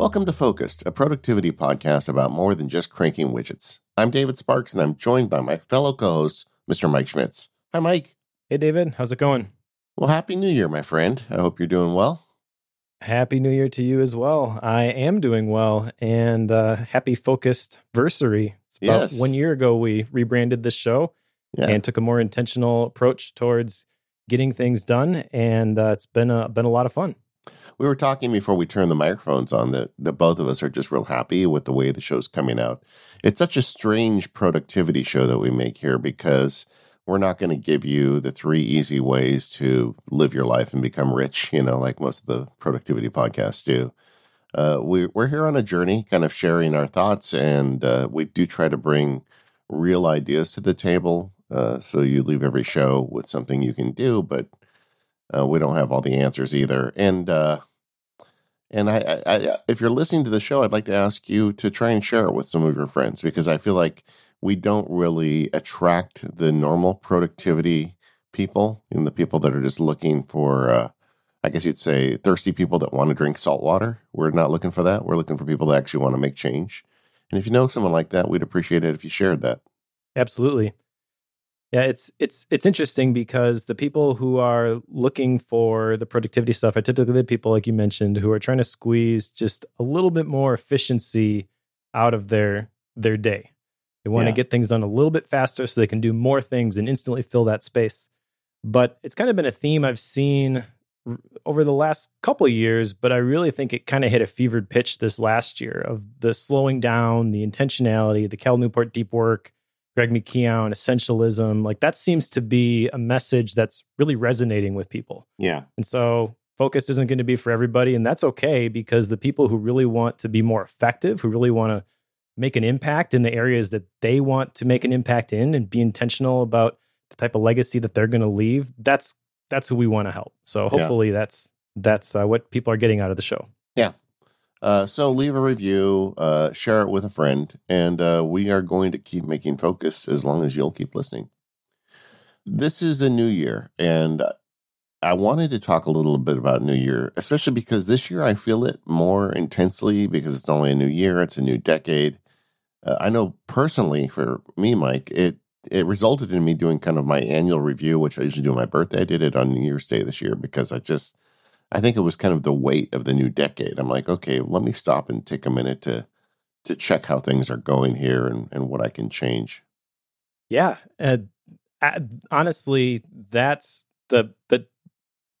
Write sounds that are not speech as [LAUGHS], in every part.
Welcome to Focused, a productivity podcast about more than just cranking widgets. I'm David Sparks, and I'm joined by my fellow co host, Mr. Mike Schmitz. Hi, Mike. Hey, David. How's it going? Well, Happy New Year, my friend. I hope you're doing well. Happy New Year to you as well. I am doing well, and uh, happy Focused Versary. It's about Yes. one year ago we rebranded this show Yeah. and took a more intentional approach towards getting things done, and uh, it's been a been a lot of fun. We were talking before we turned the microphones on that, that both of us are just real happy with the way the show's coming out. It's such a strange productivity show that we make here because we're not going to give you the three easy ways to live your life and become rich, you know, like most of the productivity podcasts do. Uh, we, we're here on a journey, kind of sharing our thoughts, and uh, we do try to bring real ideas to the table. Uh, so you leave every show with something you can do, but uh, we don't have all the answers either. And uh, and I, I, I, if you're listening to the show, I'd like to ask you to try and share it with some of your friends because I feel like we don't really attract the normal productivity people and the people that are just looking for, uh, I guess you'd say, thirsty people that want to drink salt water. We're not looking for that. We're looking for people that actually want to make change. And if you know someone like that, we'd appreciate it if you shared that. Absolutely. Yeah, it's it's it's interesting because the people who are looking for the productivity stuff are typically the people like you mentioned who are trying to squeeze just a little bit more efficiency out of their their day. They want Yeah. to get things done a little bit faster so they can do more things and instantly fill that space. But it's kind of been a theme I've seen r- over the last couple of years, but I really think it kind of hit a fevered pitch this last year of the slowing down, the intentionality, the Cal Newport deep work, Greg McKeown, essentialism. Like that seems to be a message that's really resonating with people. Yeah. And so focus isn't going to be for everybody. And that's okay because the people who really want to be more effective, who really want to make an impact in the areas that they want to make an impact in and be intentional about the type of legacy that they're going to leave, that's that's who we want to help. So hopefully that's that's uh, what people are getting out of the show. Uh, so leave a review, uh, share it with a friend, and uh, we are going to keep making focus as long as you'll keep listening. This is a new year, and I wanted to talk a little bit about New Year, especially because this year I feel it more intensely because it's only a new year; it's a new decade. Uh, I know personally, for me, Mike, it it resulted in me doing kind of my annual review, which I usually do on my birthday. I did it on New Year's Day this year because I just I think it was kind of the weight of the new decade. I'm like, okay, let me stop and take a minute to to check how things are going here and, and what I can change. Yeah, uh, honestly, that's the the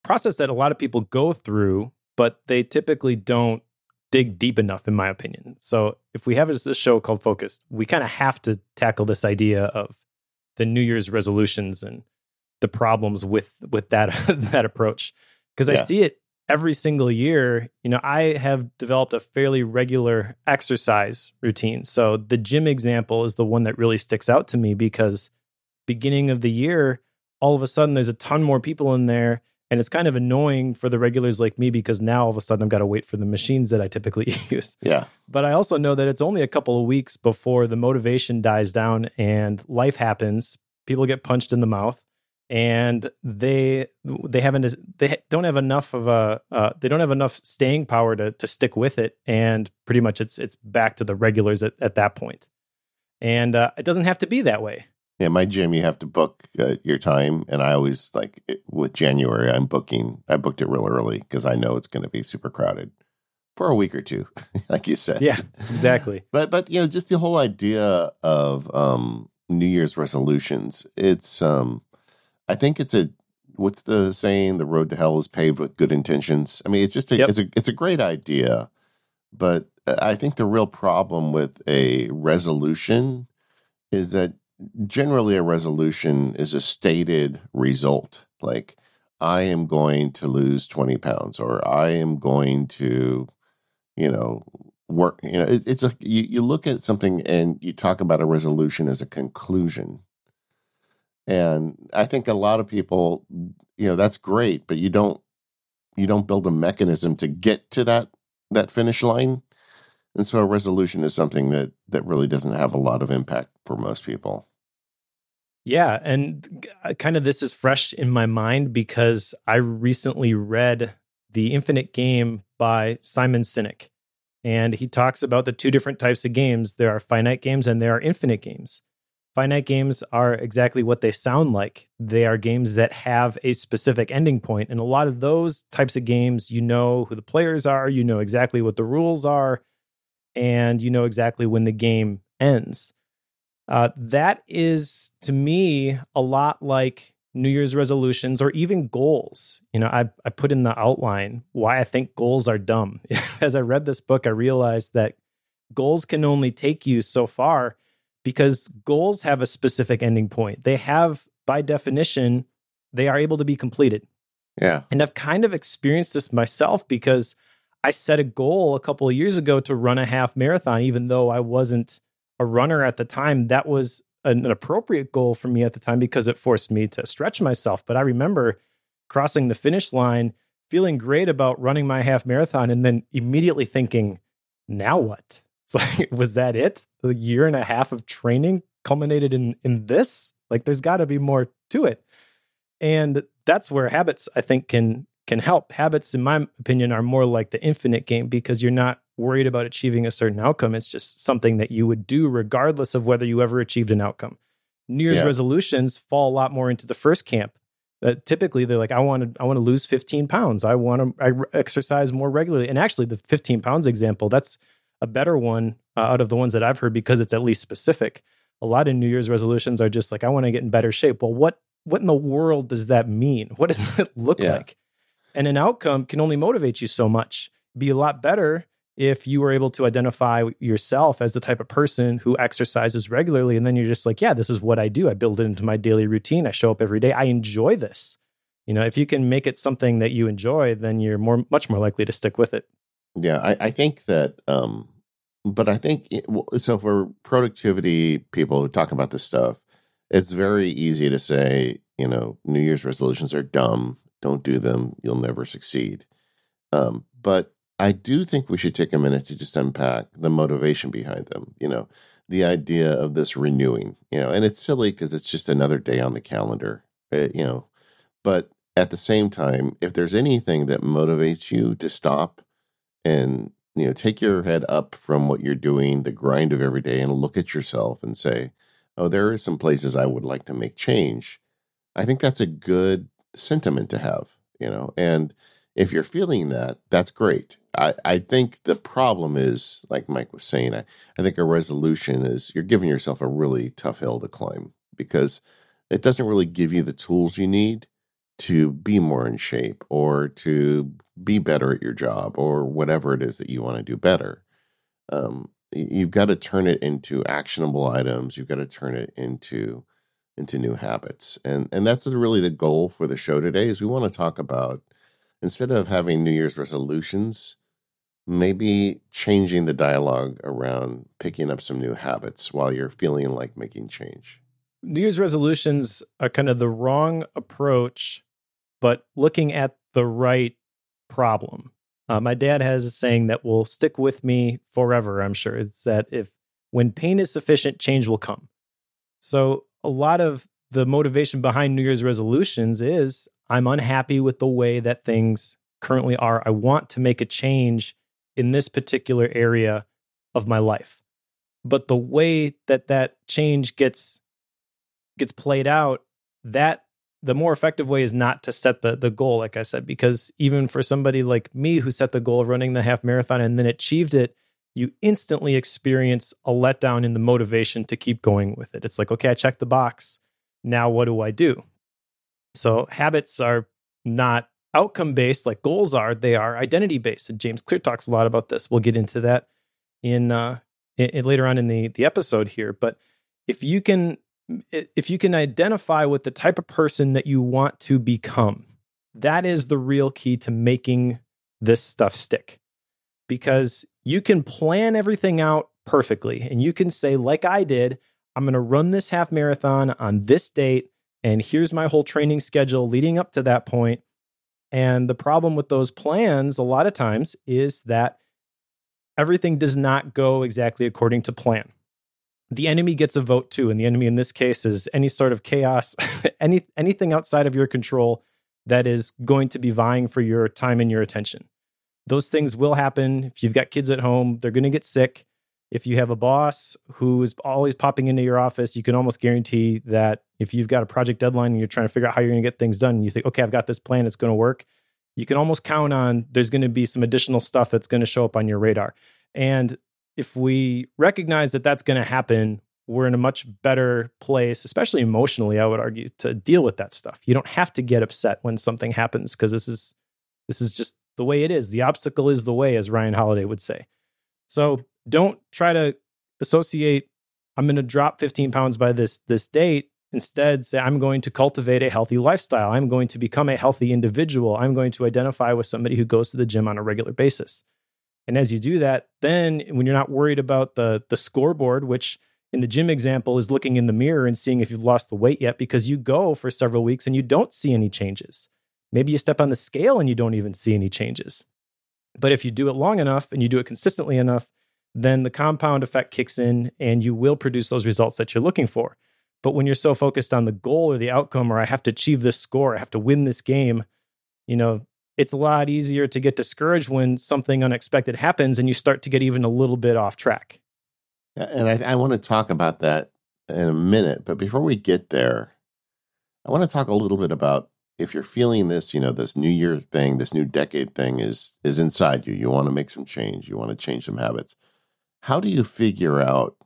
process that a lot of people go through, but they typically don't dig deep enough, in my opinion. So, if we have this this show called Focused, we kind of have to tackle this idea of the New Year's resolutions and the problems with with that [LAUGHS] that approach because I see it every single year. You know, I have developed a fairly regular exercise routine. So the gym example is the one that really sticks out to me because beginning of the year, all of a sudden there's a ton more people in there. And it's kind of annoying for the regulars like me because now all of a sudden I've got to wait for the machines that I typically [LAUGHS] use. Yeah, But I also know that it's only a couple of weeks before the motivation dies down and life happens. People get punched in the mouth, and they they haven't they don't have enough of a uh, they don't have enough staying power to to stick with it. And pretty much it's it's back to the regulars at, at that point. And uh, it doesn't have to be that way. yeah. My gym, you have to book uh, your time, and I always like it, with January. I'm booking. I booked it real early because I know it's going to be super crowded for a week or two, [LAUGHS] like you said. Yeah, exactly. [LAUGHS] but but you know just the whole idea of um new year's resolutions it's um i think it's a what's the saying? The road to hell is paved with good intentions. I mean it's just a, Yep. it's a it's a great idea but uh, i think the real problem with a resolution is that generally a resolution is a stated result. Like i am going to lose 20 pounds or i am going to you know work you know it, it's a you, you look at something and you talk about a resolution as a conclusion and i think a lot of people you know that's great but you don't you don't build a mechanism to get to that that finish line and so a resolution is something that that really doesn't have a lot of impact for most people Yeah, and uh, kind of this is fresh in my mind because I recently read The Infinite Game by Simon Sinek. And he talks about the two different types of games there are finite games and there are infinite games. Finite games are exactly what they sound like. They are games that have a specific ending point. And a lot of those types of games, you know who the players are, you know exactly what the rules are, and you know exactly when the game ends. Uh, that is, to me, a lot like New Year's resolutions or even goals. You know, I, I put in the outline why I think goals are dumb. [LAUGHS] As I read this book, I realized that goals can only take you so far because goals have a specific ending point. They have, by definition, they are able to be completed. Yeah. And I've kind of experienced this myself because I set a goal a couple of years ago to run a half marathon, even though I wasn't a runner at the time. That was an, appropriate goal for me at the time because it forced me to stretch myself. But I remember crossing the finish line, feeling great about running my half marathon, and then immediately thinking, now what? It's like, [LAUGHS] was that it? The year and a half of training culminated in in this? Like there's got to be more to it. And that's where habits I think can can help. Habits in my opinion are more like the infinite game because you're not worried about achieving a certain outcome. It's just something that you would do regardless of whether you ever achieved an outcome. New Year's yeah. resolutions fall a lot more into the first camp. Uh, typically, they're like, I want to, I want to lose 15 pounds. I want to, I exercise more regularly. And actually, the 15 pounds example, that's a better one uh, out of the ones that I've heard because it's at least specific. A lot of New Year's resolutions are just like, I want to get in better shape. Well, what, what in the world does that mean? [LAUGHS] What does it look yeah. like? And an outcome can only motivate you so much. Be a lot better if you were able to identify yourself as the type of person who exercises regularly and then you're just like yeah this is what i do i build it into my daily routine i show up every day i enjoy this you know if you can make it something that you enjoy then you're more much more likely to stick with it yeah i, I think that um but i think it, so for productivity people who talk about this stuff it's very easy to say you know new year's resolutions are dumb don't do them you'll never succeed um, but I do think we should take a minute to just unpack the motivation behind them. You know, the idea of this renewing, you know, and it's silly because it's just another day on the calendar, it, eh, you know, but at the same time, if there's anything that motivates you to stop and, you know, take your head up from what you're doing, the grind of every day, and look at yourself and say, oh, there are some places I would like to make change. I think that's a good sentiment to have, you know, and if you're feeling that, that's great. I, I think the problem is, like Mike was saying, I, I think a resolution is you're giving yourself a really tough hill to climb because it doesn't really give you the tools you need to be more in shape or to be better at your job or whatever it is that you want to do better. Um, you've got to turn it into actionable items. You've got to turn it into into new habits, and and that's really the goal for the show today. Is we want to talk about instead of having New Year's resolutions, maybe changing the dialogue around picking up some new habits while you're feeling like making change. New Year's resolutions are kind of the wrong approach, but looking at the right problem. Uh, my dad has a saying that will stick with me forever, I'm sure. It's that if when pain is sufficient, change will come. So, a lot of the motivation behind New Year's resolutions is I'm unhappy with the way that things currently are. I want to make a change in this particular area of my life. But the way that that change gets gets played out, that the more effective way is not to set the the goal like I said because even for somebody like me who set the goal of running the half marathon and then achieved it, you instantly experience a letdown in the motivation to keep going with it. It's like, okay, I checked the box. Now what do I do? So habits are not outcome based like goals are, they are identity based. And James Clear talks a lot about this. We'll get into that in, uh, in, in later on in the, the episode here. But if you can if you can identify with the type of person that you want to become, that is the real key to making this stuff stick. Because you can plan everything out perfectly and you can say, like I did, I'm going to run this half marathon on this date and here's my whole training schedule leading up to that point. And the problem with those plans, a lot of times, is that everything does not go exactly according to plan. The enemy gets a vote too. And the enemy in this case is any sort of chaos, [LAUGHS] any, anything outside of your control that is going to be vying for your time and your attention. those things will happen. If you've got kids at home, they're going to get sick. If you have a boss who is always popping into your office, you can almost guarantee that if you've got a project deadline and you're trying to figure out how you're going to get things done, and you think, okay, I've got this plan, it's going to work, you can almost count on there's going to be some additional stuff that's going to show up on your radar. And if we recognize that that's going to happen, we're in a much better place, especially emotionally, I would argue, to deal with that stuff. You don't have to get upset when something happens because this is this is just the way it is. The obstacle is the way, as Ryan Holiday would say. So don't try to associate I'm going to drop 15 pounds by this this date. Instead, say I'm going to cultivate a healthy lifestyle. I'm going to become a healthy individual. I'm going to identify with somebody who goes to the gym on a regular basis. And as you do that, then when you're not worried about the the scoreboard, which in the gym example is looking in the mirror and seeing if you've lost the weight yet because you go for several weeks and you don't see any changes. Maybe you step on the scale and you don't even see any changes. But if you do it long enough and you do it consistently enough, then the compound effect kicks in and you will produce those results that you're looking for. But when you're so focused on the goal or the outcome, or I have to achieve this score, I have to win this game, you know, it's a lot easier to get discouraged when something unexpected happens and you start to get even a little bit off track. And I, I want to talk about that in a minute. But before we get there, I want to talk a little bit about if you're feeling this, you know, this new year thing, this new decade thing is is inside you. You want to make some change. You want to change some habits. How do you figure out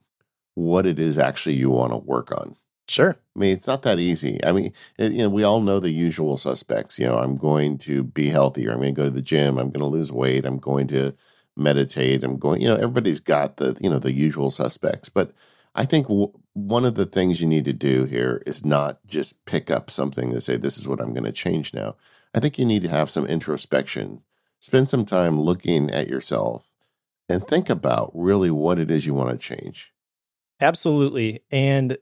what it is actually you want to work on? Sure. I mean, it's not that easy. I mean, it, you know, we all know the usual suspects. You know, I'm going to be healthier. I'm going to go to the gym. I'm going to lose weight. I'm going to meditate. I'm going, you know, everybody's got the, you know, the usual suspects. But I think w- one of the things you need to do here is not just pick up something to say, this is what I'm going to change now. I think you need to have some introspection, spend some time looking at yourself and think about really what it is you want to change. Absolutely. And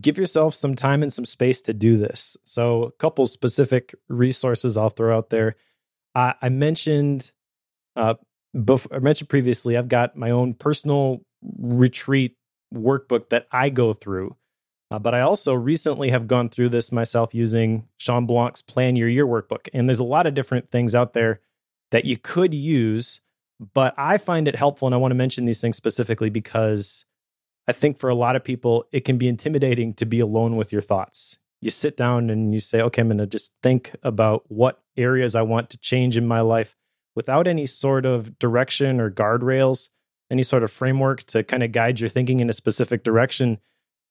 give yourself some time and some space to do this. So, a couple specific resources I'll throw out there. I, I mentioned uh, before, I mentioned previously, I've got my own personal retreat workbook that I go through. Uh, but I also recently have gone through this myself using Shawn Blanc's Plan Your Year workbook. And there's a lot of different things out there that you could use, but I find it helpful. And I want to mention these things specifically because I think for a lot of people, it can be intimidating to be alone with your thoughts. You sit down and you say, okay, I'm going to just think about what areas I want to change in my life without any sort of direction or guardrails, any sort of framework to kind of guide your thinking in a specific direction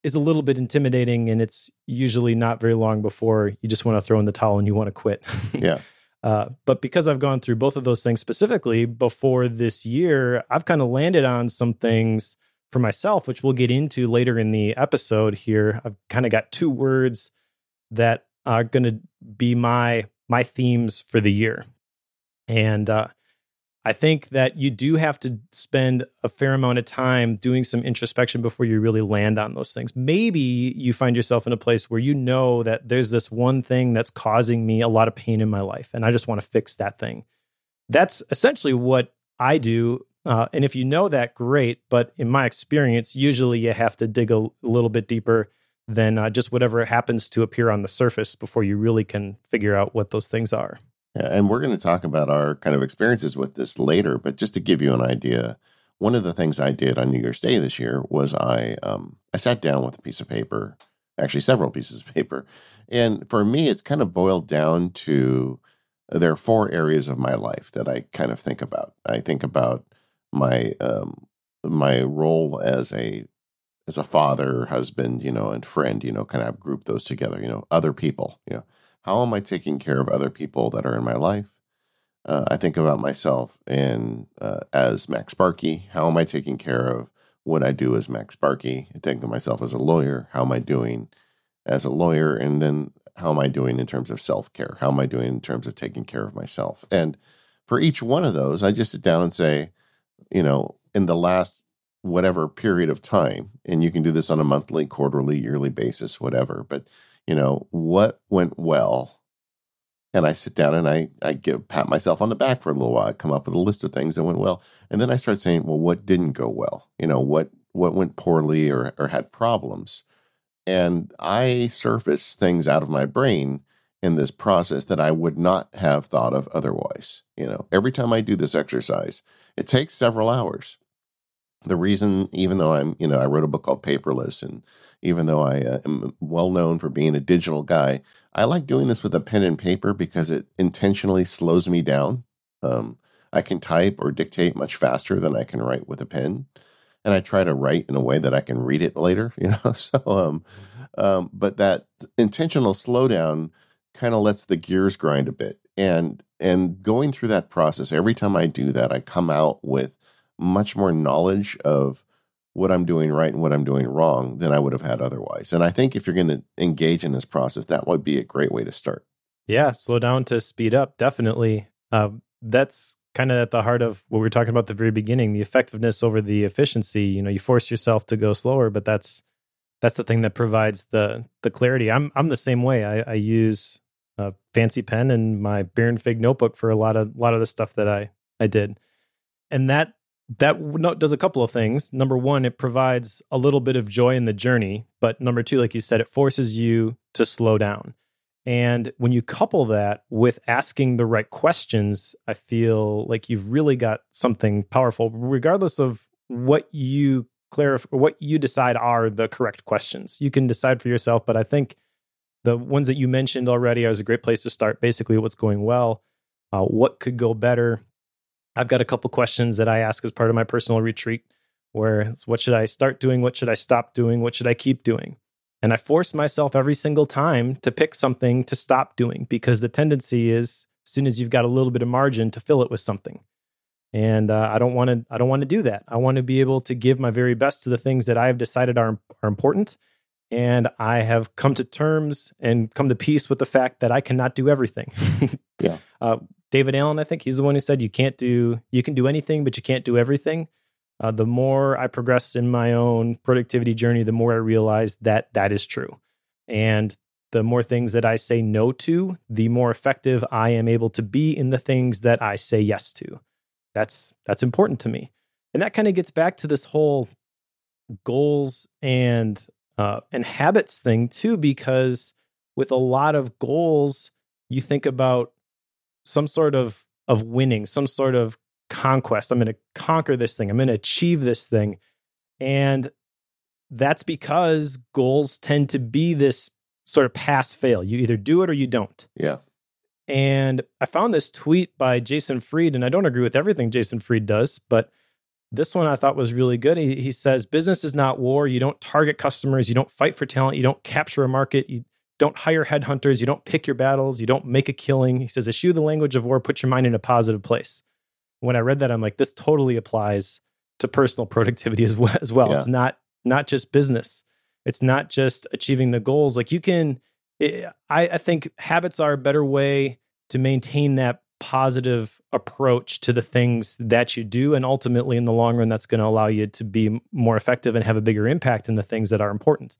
is a little bit intimidating. And it's usually not very long before you just want to throw in the towel and you want to quit. [LAUGHS] Yeah. uh, but because I've gone through both of those things specifically before this year, I've kind of landed on some things for myself, which we'll get into later in the episode here. I've kind of got two words that are going to be my my themes for the year. And uh, I think that you do have to spend a fair amount of time doing some introspection before you really land on those things. Maybe you find yourself in a place where you know that there's this one thing that's causing me a lot of pain in my life, and I just want to fix that thing. That's essentially what I do. Uh, and if you know that, great. But in my experience, usually you have to dig a, little bit deeper than uh, just whatever happens to appear on the surface before you really can figure out what those things are. And we're going to talk about our kind of experiences with this later. But just to give you an idea, one of the things I did on New Year's Day this year was I um, I sat down with a piece of paper, actually several pieces of paper, and for me, it's kind of boiled down to there are four areas of my life that I kind of think about. I think about my um, my role as a as a father, husband, you know, and friend. You know, kind of group those together. You know, other people. You know how am I taking care of other people that are in my life? Uh, I think about myself and uh, as MacSparky. How am I taking care of what I do as MacSparky? I think of myself as a lawyer. How am I doing as a lawyer? And then how am I doing in terms of self care? How am I doing in terms of taking care of myself? And for each one of those, I just sit down and say, you know, in the last whatever period of time, and you can do this on a monthly, quarterly, yearly basis, whatever, but you know, what went well. And I sit down and I, I give pat myself on the back for a little while. I come up with a list of things that went well. And then I start saying, well, what didn't go well? You know, what what went poorly or, or had problems. And I surface things out of my brain in this process that I would not have thought of otherwise. You know, every time I do this exercise, it takes several hours. The reason, even though I'm, you know, I wrote a book called Paperless, and even though I uh, am well known for being a digital guy, I like doing this with a pen and paper because it intentionally slows me down. Um, I can type or dictate much faster than I can write with a pen, and I try to write in a way that I can read it later. [LAUGHS] You know, so um, um, but that intentional slowdown kind of lets the gears grind a bit, and and going through that process every time I do that, I come out with much more knowledge of what I'm doing right and what I'm doing wrong than I would have had otherwise. And I think if you're going to engage in this process, that would be a great way to start. Yeah, slow down to speed up. Definitely. Uh, that's kind of at the heart of what we were talking about at the very beginning the effectiveness over the efficiency you know you force yourself to go slower but that's that's the thing that provides the the clarity i'm i'm the same way i, I use a fancy pen and my Baron Fig notebook for a lot of lot of the stuff that i i did and that that does a couple of things. Number one, it provides a little bit of joy in the journey. But number two, like you said, it forces you to slow down. And when you couple that with asking the right questions, I feel like you've really got something powerful, regardless of what you clarify, what you decide are the correct questions. You can decide for yourself, but I think the ones that you mentioned already are a great place to start. Basically, what's going well, uh, what could go better, I've got a couple questions that I ask as part of my personal retreat where what should I start doing? What should I stop doing? What should I keep doing? And I force myself every single time to pick something to stop doing because the tendency is as soon as you've got a little bit of margin to fill it with something. And uh, I don't want to. I don't want to do that. I want to be able to give my very best to the things that I have decided are are important. And I have come to terms and come to peace with the fact that I cannot do everything. [LAUGHS] yeah. Uh, David Allen, I think he's the one who said you can't do you can do anything, but you can't do everything. Uh, the more I progress in my own productivity journey, the more I realize that that is true, and the more things that I say no to, the more effective I am able to be in the things that I say yes to. That's that's important to me, and that kind of gets back to this whole goals and uh, and habits thing too, because with a lot of goals, you think about some sort of of winning, some sort of conquest. I'm going to conquer this thing. I'm going to achieve this thing. And that's because goals tend to be this sort of pass fail. You either do it or you don't. Yeah. And I found this tweet by Jason Fried, and I don't agree with everything Jason Fried does, but this one I thought was really good. He, he says, Business is not war. You don't target customers. You don't fight for talent. You don't capture a market. You don't hire headhunters. You don't pick your battles. You don't make a killing. He says, eschew the language of war, put your mind in a positive place. When I read that, I'm like, this totally applies to personal [LAUGHS] productivity as well. As well. Yeah. It's not not just business. It's not just achieving the goals. Like you can, it, I, I think habits are a better way to maintain that positive approach to the things that you do. And ultimately, in the long run, that's going to allow you to be more effective and have a bigger impact in the things that are important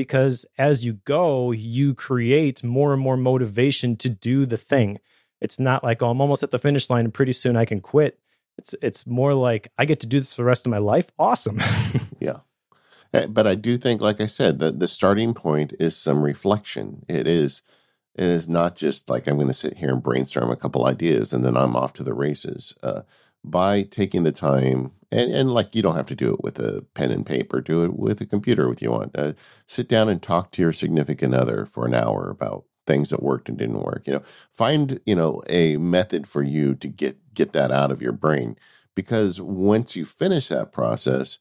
because as you go, you create more and more motivation to do the thing. It's not like, oh, I'm almost at the finish line and pretty soon I can quit. It's it's more like I get to do this for the rest of my life. Awesome. [LAUGHS] yeah. Eh, but I do think, like I said, that the starting point is some reflection. It is it is not just like I'm going to sit here and brainstorm a couple ideas and then I'm off to the races. Uh, by taking the time and, and like you don't have to do it with a pen and paper do it with a computer if you want uh, sit down and talk to your significant other for an hour about things that worked and didn't work you know find you know a method for you to get get that out of your brain because once you finish that process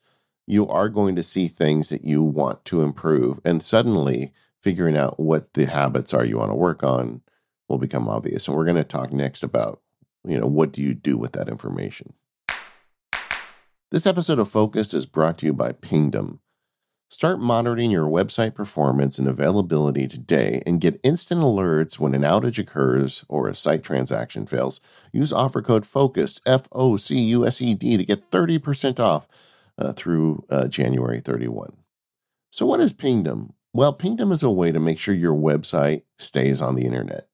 you are going to see things that you want to improve and suddenly figuring out what the habits are you want to work on will become obvious and we're going to talk next about you know, what do you do with that information? This episode of Focus is brought to you by Pingdom. Start monitoring your website performance and availability today and get instant alerts when an outage occurs or a site transaction fails. Use offer code FOCUSED, F O C U S E D, to get 30% off uh, through uh, January 31. So, what is Pingdom? Well, Pingdom is a way to make sure your website stays on the internet.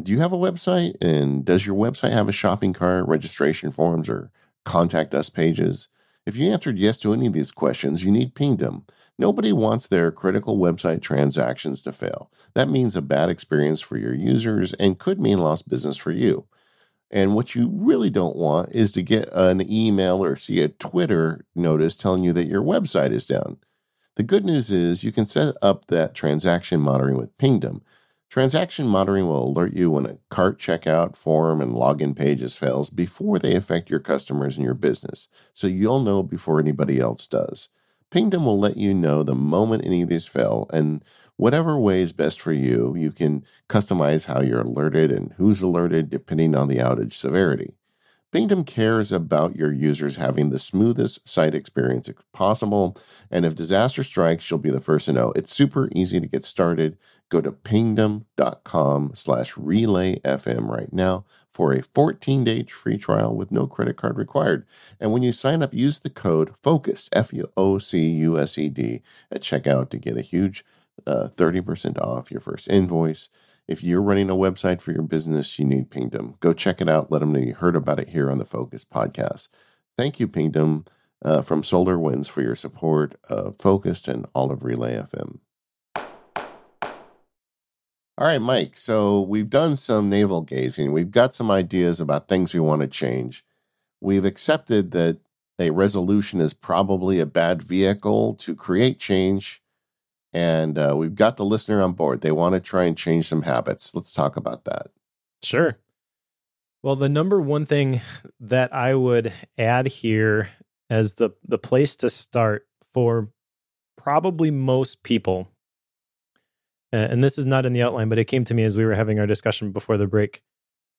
Do you have a website? And does your website have a shopping cart, registration forms, or contact us pages? If you answered yes to any of these questions, you need Pingdom. Nobody wants their critical website transactions to fail. That means a bad experience for your users and could mean lost business for you. And what you really don't want is to get an email or see a Twitter notice telling you that your website is down. The good news is you can set up that transaction monitoring with Pingdom. Transaction monitoring will alert you when a cart checkout, form, and login pages fails before they affect your customers and your business, so you'll know before anybody else does. Pingdom will let you know the moment any of these fail, and whatever way is best for you, you can customize how you're alerted and who's alerted depending on the outage severity. Pingdom cares about your users having the smoothest site experience possible, and if disaster strikes, you'll be the first to know. It's super easy to get started. Go to pingdom.com slash relayfm right now for a 14-day free trial with no credit card required. And when you sign up, use the code FOCUSED, F-O-C-U-S-E-D, at checkout to get a huge uh, 30% off your first invoice. If you're running a website for your business, you need Pingdom. Go check it out. Let them know you heard about it here on the Focus podcast. Thank you, Pingdom, uh, from SolarWinds for your support of Focused and all of Relay FM. All right, Mike. So we've done some navel gazing. We've got some ideas about things we want to change. We've accepted that a resolution is probably a bad vehicle to create change and uh, we've got the listener on board. They want to try and change some habits. Let's talk about that. Sure. Well, the number one thing that I would add here as the the place to start for probably most people, and this is not in the outline, but it came to me as we were having our discussion before the break,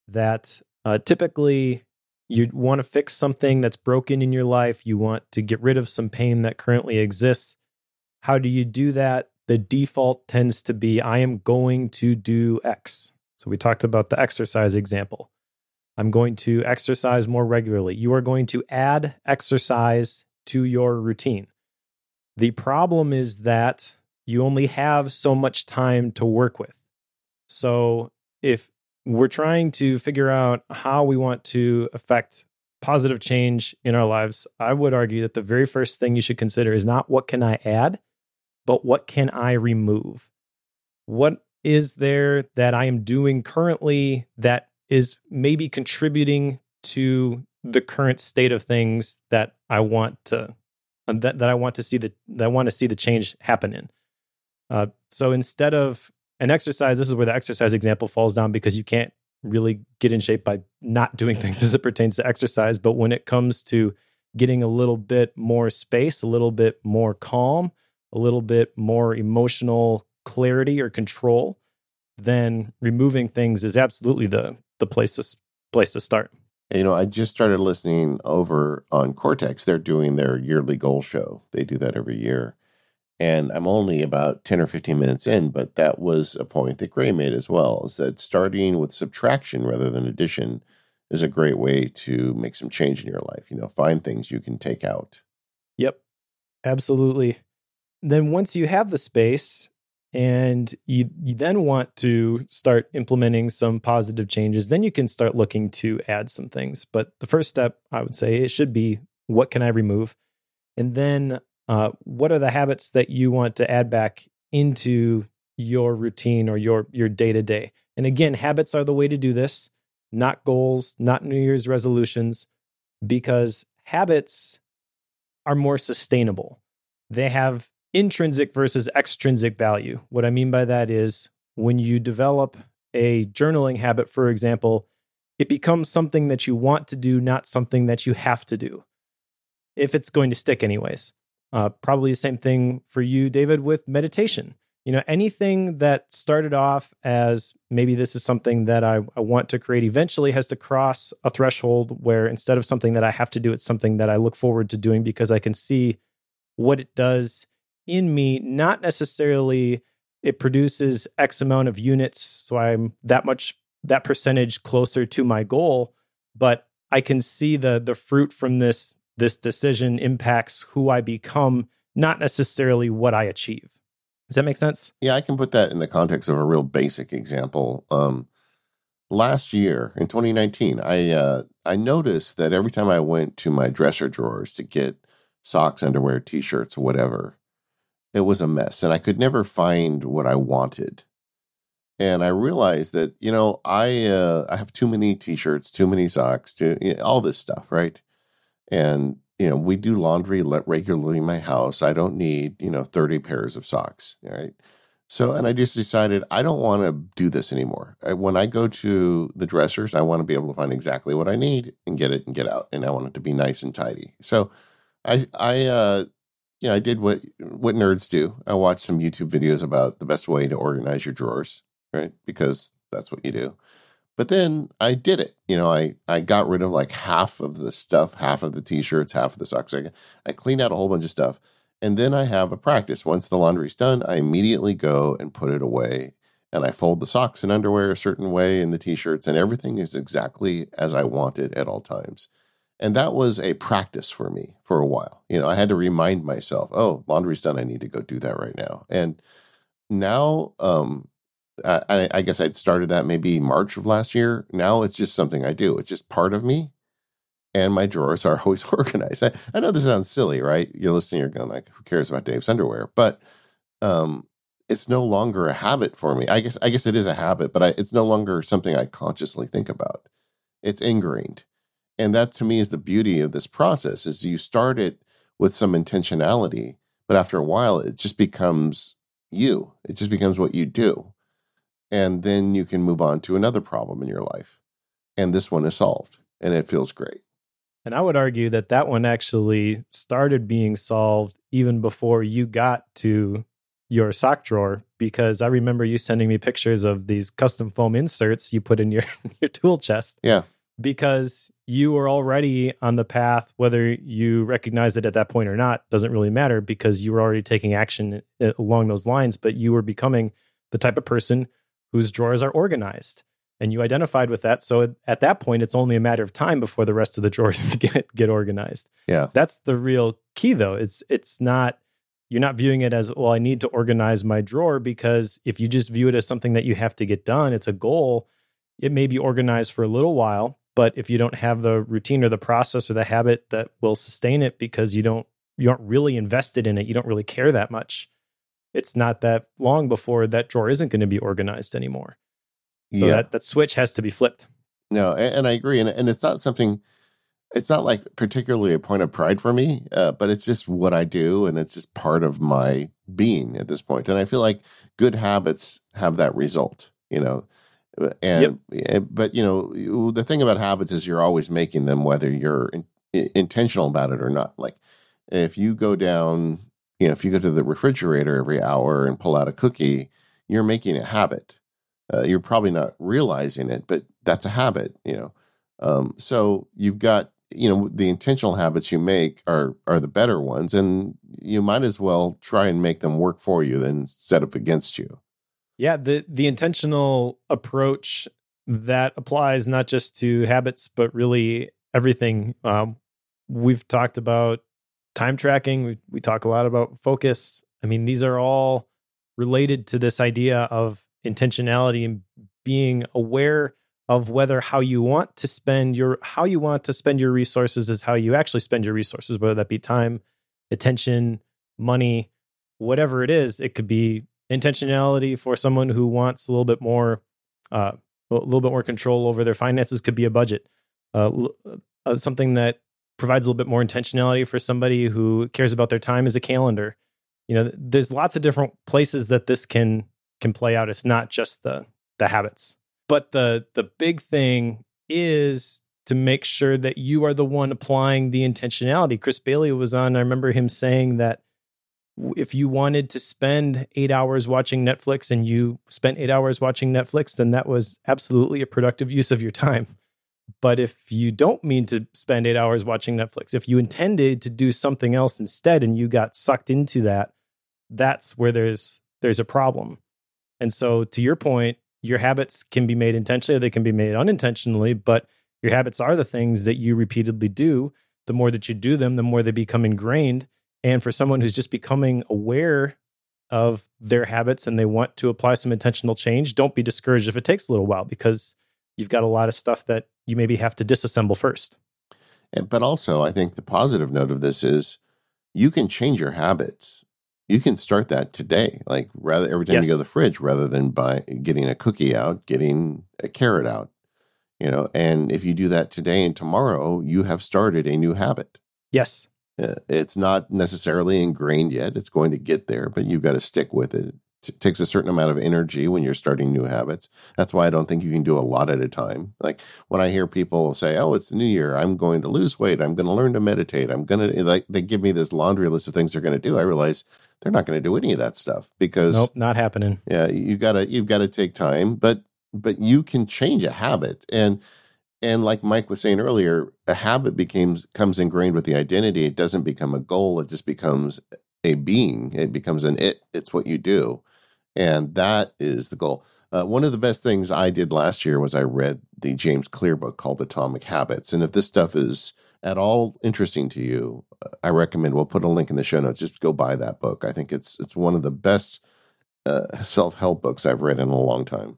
that uh, typically you want to fix something that's broken in your life. You want to get rid of some pain that currently exists. How do you do that? The default tends to be I am going to do X. So we talked about the exercise example. I'm going to exercise more regularly. You are going to add exercise to your routine. The problem is that you only have so much time to work with. So if we're trying to figure out how we want to affect positive change in our lives, I would argue that the very first thing you should consider is not what can I add, but what can I remove? What is there that I am doing currently that is maybe contributing to the current state of things that I want to uh, that, that I want to see the that I want to see the change happen in. Uh, so instead of an exercise, this is where the exercise example falls down because you can't really get in shape by not doing [LAUGHS] things as it pertains to exercise. But when it comes to getting a little bit more space, a little bit more calm, a little bit more emotional clarity or control, then removing things is absolutely the the place to place to start. You know, I just started listening over on Cortex. They're doing their yearly goal show. They do that every year. And I'm only about 10 or 15 minutes in, but that was a point that Grey made as well is that starting with subtraction rather than addition is a great way to make some change in your life. You know, find things you can take out. Yep, absolutely then once you have the space and you you then want to start implementing some positive changes then you can start looking to add some things. But the first step i would say it should be what can i remove? And then uh, what are the habits that you want to add back into your routine or your your day to day and again habits are the way to do this not goals not new year's resolutions because habits are more sustainable. They have intrinsic versus extrinsic value. What I mean by that is when you develop a journaling habit, for example, it becomes something that you want to do, not something that you have to do, if it's going to stick, anyways. Uh, probably the same thing for you, David, with meditation. You know, anything that started off as maybe this is something that I, I want to create eventually has to cross a threshold where instead of something that I have to do, it's something that I look forward to doing because I can see what it does in me, not necessarily it produces X amount of units, so I'm that much that percentage closer to my goal, but I can see the the fruit from this this decision impacts who I become, not necessarily what I achieve. Does that make sense? Yeah, I can put that in the context of a real basic example. Um, last year in 2019, I uh, I noticed that every time I went to my dresser drawers to get socks, underwear, t shirts, whatever. It was a mess. And I could never find what I wanted. And I realized that, you know, I uh, I have too many t shirts, too many socks, too, you know, all this stuff, right? And, you know, we do laundry regularly in my house. I don't need, you know, 30 pairs of socks, right? So, and I just decided I don't want to do this anymore. I, when I go to the dressers, I want to be able to find exactly what I need and get it and get out. And I want it to be nice and tidy. So, I, I, uh, know, I did what what nerds do. I watched some YouTube videos about the best way to organize your drawers, right? Because that's what you do. But then I did it. You know, I I got rid of like half of the stuff, half of the t-shirts, half of the socks. I, I cleaned out a whole bunch of stuff and then I have a practice. Once the laundry's done, I immediately go and put it away. And I fold the socks and underwear a certain way and the t shirts, and everything is exactly as I want it at all times. And that was a practice for me for a while. You know, I had to remind myself, oh, laundry's done. I need to go do that right now. And now, um, I, I guess I'd started that maybe March of last year. Now it's just something I do. It's just part of me and my drawers are [LAUGHS] always organized. I, I, know this sounds silly, right? You're listening, you're going like, who cares about Dave's underwear? But um, it's no longer a habit for me. I guess I guess it is a habit, but I, it's no longer something I consciously think about. It's ingrained, and that to me is the beauty of this process. Is you start it with some intentionality, but after a while, it just becomes you. It just becomes what you do, and then you can move on to another problem in your life, and this one is solved, and it feels great. And I would argue that that one actually started being solved even before you got to your sock drawer because I remember you sending me pictures of these custom foam inserts you put in your [LAUGHS] your tool chest. Yeah. Because you are already on the path whether you recognize it at that point or not doesn't really matter because you were already taking action uh, along those lines but you were becoming the type of person whose drawers are organized and you identified with that. So at that point, it's only a matter of time before the rest of the [LAUGHS] drawers [LAUGHS] get get organized. Yeah, that's the real key, though. It's it's not you're not viewing it as well. I need to organize my drawer because if you just view it as something that you have to get done, it's a goal. It may be organized for a little while, but if you don't have the routine or the process or the habit that will sustain it because you don't you aren't really invested in it, you don't really care that much. It's not that long before that drawer isn't going to be organized anymore. So yeah. that, that switch has to be flipped. No, and, and I agree. And, and it's not something, it's not like particularly a point of pride for me, uh, but it's just what I do. And it's just part of my being at this point. And I feel like good habits have that result, you know. And, yep. Eh, but, you know, the thing about habits is you're always making them, whether you're in, intentional about it or not. Like if you go down, you know, if you go to the refrigerator every hour and pull out a cookie, you're making a habit uh, you're probably not realizing it, but that's a habit, you know. Um, so you've got, you know, the intentional habits you make are are the better ones, and you might as well try and make them work for you instead of against you. Yeah, the the intentional approach that applies not just to habits, but really everything. Um, we've talked about time tracking. We we talk a lot about focus. I mean, these are all related to this idea of intentionality and being aware of whether how you want to spend your how you want to spend your resources is how you actually spend your resources whether that be time attention money whatever it is it could be intentionality for someone who wants a little bit more uh, a little bit more control over their finances could be a budget uh, uh, something that provides a little bit more intentionality for somebody who cares about their time is a calendar you know there's lots of different places that this can can play out. It's not just the the habits. But the the big thing is to make sure that you are the one applying the intentionality. Chris Bailey was on, I remember him saying that if you wanted to spend 8 hours watching Netflix and you spent 8 hours watching Netflix, then that was absolutely a productive use of your time. But if you don't mean to spend 8 hours watching Netflix, if you intended to do something else instead and you got sucked into that, that's where there's there's a problem. And so, to your point, your habits can be made intentionally or they can be made unintentionally, but your habits are the things that you repeatedly do. The more that you do them, the more they become ingrained. And for someone who's just becoming aware of their habits and they want to apply some intentional change, don't be discouraged if it takes a little while because you've got a lot of stuff that you maybe have to disassemble first. But also, I think the positive note of this is you can change your habits. You can start that today. Like rather every time yes. you go to the fridge, rather than by getting a cookie out, getting a carrot out. You know, and if you do that today and tomorrow, you have started a new habit. Yes. Uh, it's not necessarily ingrained yet. It's going to get there, but you've got to stick with it. It takes a certain amount of energy when you're starting new habits. That's why I don't think you can do a lot at a time. Like when I hear people say, "Oh, it's the new year. I'm going to lose weight. I'm going to learn to meditate. I'm going to like they give me this laundry list of things they're going to do." I realize they're not going to do any of that stuff because Nope, not happening. Yeah, you got to you've got to take time, but but you can change a habit and and like Mike was saying earlier, a habit becomes comes ingrained with the identity. It doesn't become a goal. It just becomes a being. It becomes an it. It's what you do. And that is the goal. Uh, one of the best things I did last year was I read the James Clear book called Atomic Habits. And if this stuff is at all interesting to you, uh, I recommend we'll put a link in the show notes. Just go buy that book. I think it's it's one of the best uh, self help books I've read in a long time.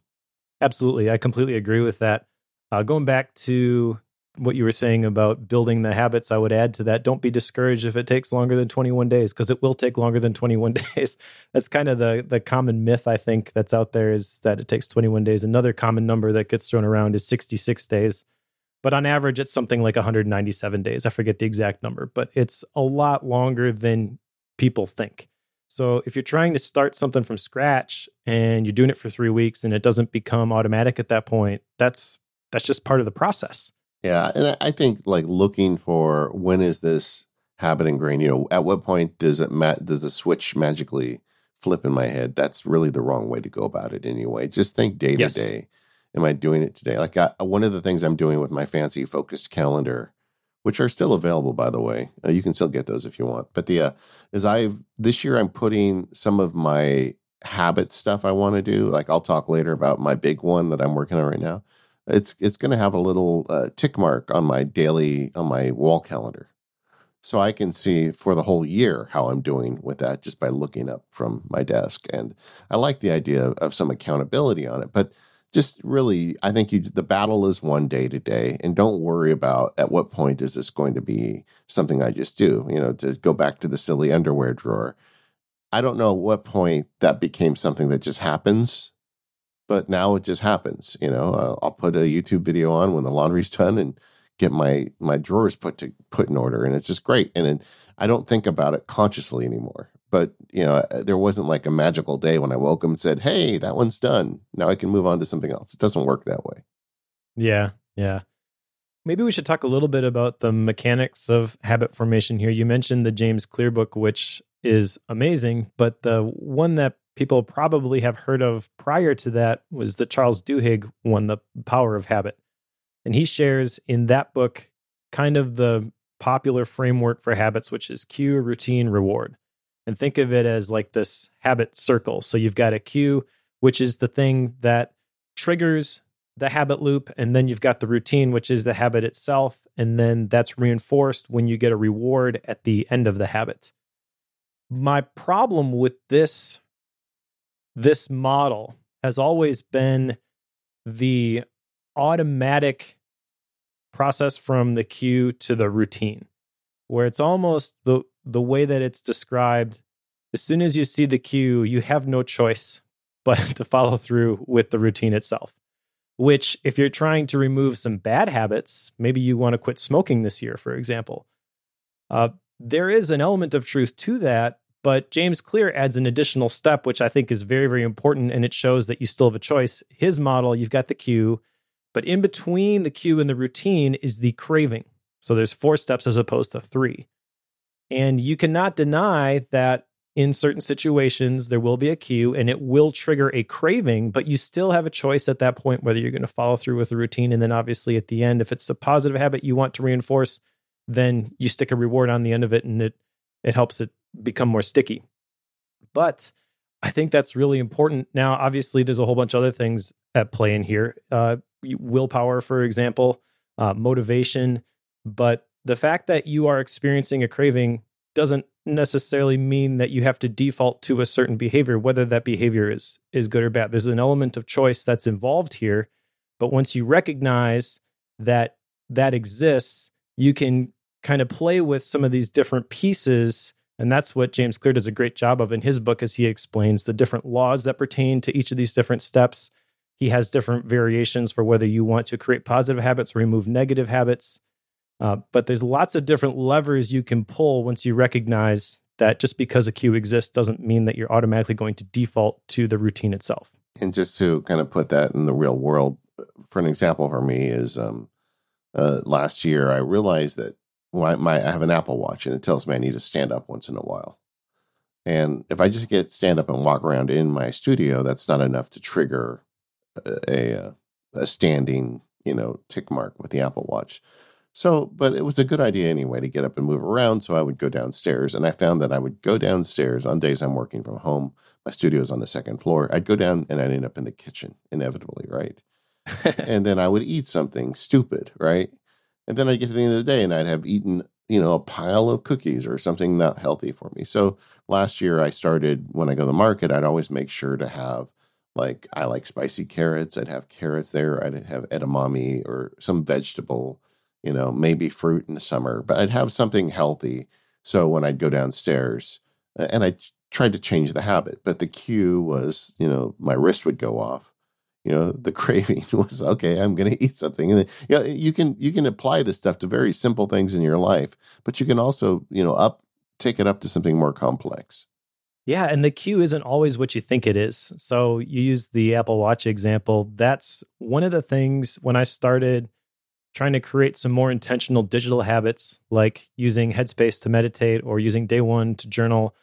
Absolutely, I completely agree with that. Uh, going back to what you were saying about building the habits, I would add to that don't be discouraged if it takes longer than 21 days because it will take longer than 21 [LAUGHS] days. that's kind of the the common myth I think that's out there is that it takes 21 days. Another common number that gets thrown around is 66 days. But on average it's something like 197 days. I forget the exact number, but it's a lot longer than people think. So if you're trying to start something from scratch and you're doing it for 3 weeks and it doesn't become automatic at that point, that's that's just part of the process. Yeah, and I think like looking for when is this habit ingrained? You know, at what point does it ma- does the switch magically flip in my head? That's really the wrong way to go about it. Anyway, just think day to day. Am I doing it today? Like I, one of the things I'm doing with my fancy focused calendar, which are still available by the way. Uh, you can still get those if you want. But the uh, is I've this year I'm putting some of my habit stuff I want to do. Like I'll talk later about my big one that I'm working on right now it's it's going to have a little uh, tick mark on my daily on my wall calendar. So i can see for the whole year how i'm doing with that just by looking up from my desk and i like the idea of some accountability on it but just really i think you the battle is one day to day and don't worry about at what point is this going to be something i just do you know to go back to the silly underwear drawer. I don't know at what point that became something that just happens but now it just happens. You know, I'll put a YouTube video on when the laundry's done and get my my drawers put to put in order, and it's just great. And it, I don't think about it consciously anymore. But you know, uh, there wasn't like a magical day when I woke up and said, "Hey, that one's done. Now I can move on to something else." It doesn't work that way. Yeah, yeah. Maybe we should talk a little bit about the mechanics of habit formation here. You mentioned the James Clear book, which is amazing, but the one that people probably have heard of prior to that was that Charles Duhigg one The Power of Habit. And he shares in that book kind of the popular framework for habits, which is cue, routine, reward. And think of it as like this habit circle. So you've got a cue, which is the thing that triggers the habit loop. And then you've got the routine, which is the habit itself. And then that's reinforced when you get a reward at the end of the habit. My problem with this this model has always been the automatic process from the cue to the routine, where it's almost the the way that it's described. As soon as you see the cue, you have no choice [LAUGHS] but to follow through with the routine itself. Which, if you're trying to remove some bad habits, maybe you want to quit smoking this year, for example. Uh, there is an element of truth to that, but James Clear adds an additional step, which I think is very, very important. And it shows that you still have a choice. His model, you've got the cue, but in between the cue and the routine is the craving. So there's four steps as opposed to three. And you cannot deny that in certain situations, there will be a cue and it will trigger a craving, but you still have a choice at that point whether you're going to follow through with the routine. And then obviously at the end, if it's a positive habit you want to reinforce, then you stick a reward on the end of it and it it helps it become more sticky. But I think that's really important. Now, obviously, there's a whole bunch of other things at play in here. Uh, willpower, for example, uh, motivation. But the fact that you are experiencing a craving doesn't necessarily mean that you have to default to a certain behavior, whether that behavior is is good or bad. There's an element of choice that's involved here. But once you recognize that that exists, you can kind of play with some of these different pieces And that's what James Clear does a great job of in his book as he explains the different laws that pertain to each of these different steps. He has different variations for whether you want to create positive habits or remove negative habits. Uh, but there's lots of different levers you can pull once you recognize that just because a cue exists doesn't mean that you're automatically going to default to the routine itself. And just to kind of put that in the real world, for an example for me is um, uh, last year I realized that my, my, I have an Apple Watch and it tells me I need to stand up once in a while. And if I just get stand up and walk around in my studio, that's not enough to trigger a, a, uh, a standing, you know, tick mark with the Apple Watch. So, but it was a good idea anyway to get up and move around. So I would go downstairs, and I found that I would go downstairs on days I'm working from home. My studio is on the second floor. I'd go down and I'd end up in the kitchen, inevitably, right? [LAUGHS] and then I would eat something stupid, right? And then I'd get to the end of the day and I'd have eaten, you know, a pile of cookies or something not healthy for me. So last year I started when I go to the market, I'd always make sure to have like I like spicy carrots. I'd have carrots there. I'd have edamame or some vegetable you know, maybe fruit in the summer, but I'd have something healthy. So when I'd go downstairs, and I tried to change the habit, but the cue was, you know, my wrist would go off. You know, the [LAUGHS] craving was okay. I'm going to eat something, and you, know, you can you can apply this stuff to very simple things in your life, but you can also, you know, up take it up to something more complex. Yeah, and the cue isn't always what you think it is. So you use the Apple Watch example. That's one of the things when I started trying to create some more intentional digital habits like using Headspace to meditate or using Day One to journal.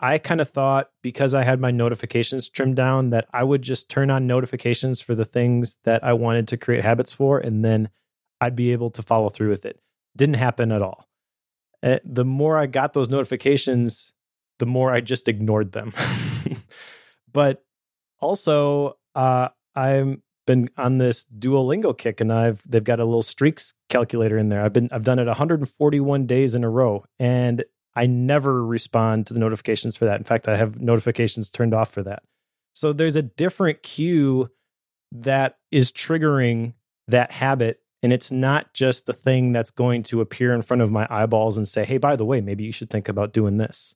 I kind of thought because I had my notifications trimmed down that I would just turn on notifications for the things that I wanted to create habits for, and then I'd be able to follow through with it. Didn't happen at all. Uh, the more I got those notifications, the more I just ignored them. [LAUGHS] but also, uh, I've been on this Duolingo kick and I've they've got a little streaks calculator in there. I've been I've done it 141 days in a row and I never respond to the notifications for that. In fact, I have notifications turned off for that. So there's a different cue that is triggering that habit and it's not just the thing that's going to appear in front of my eyeballs and say, "Hey, by the way, maybe you should think about doing this."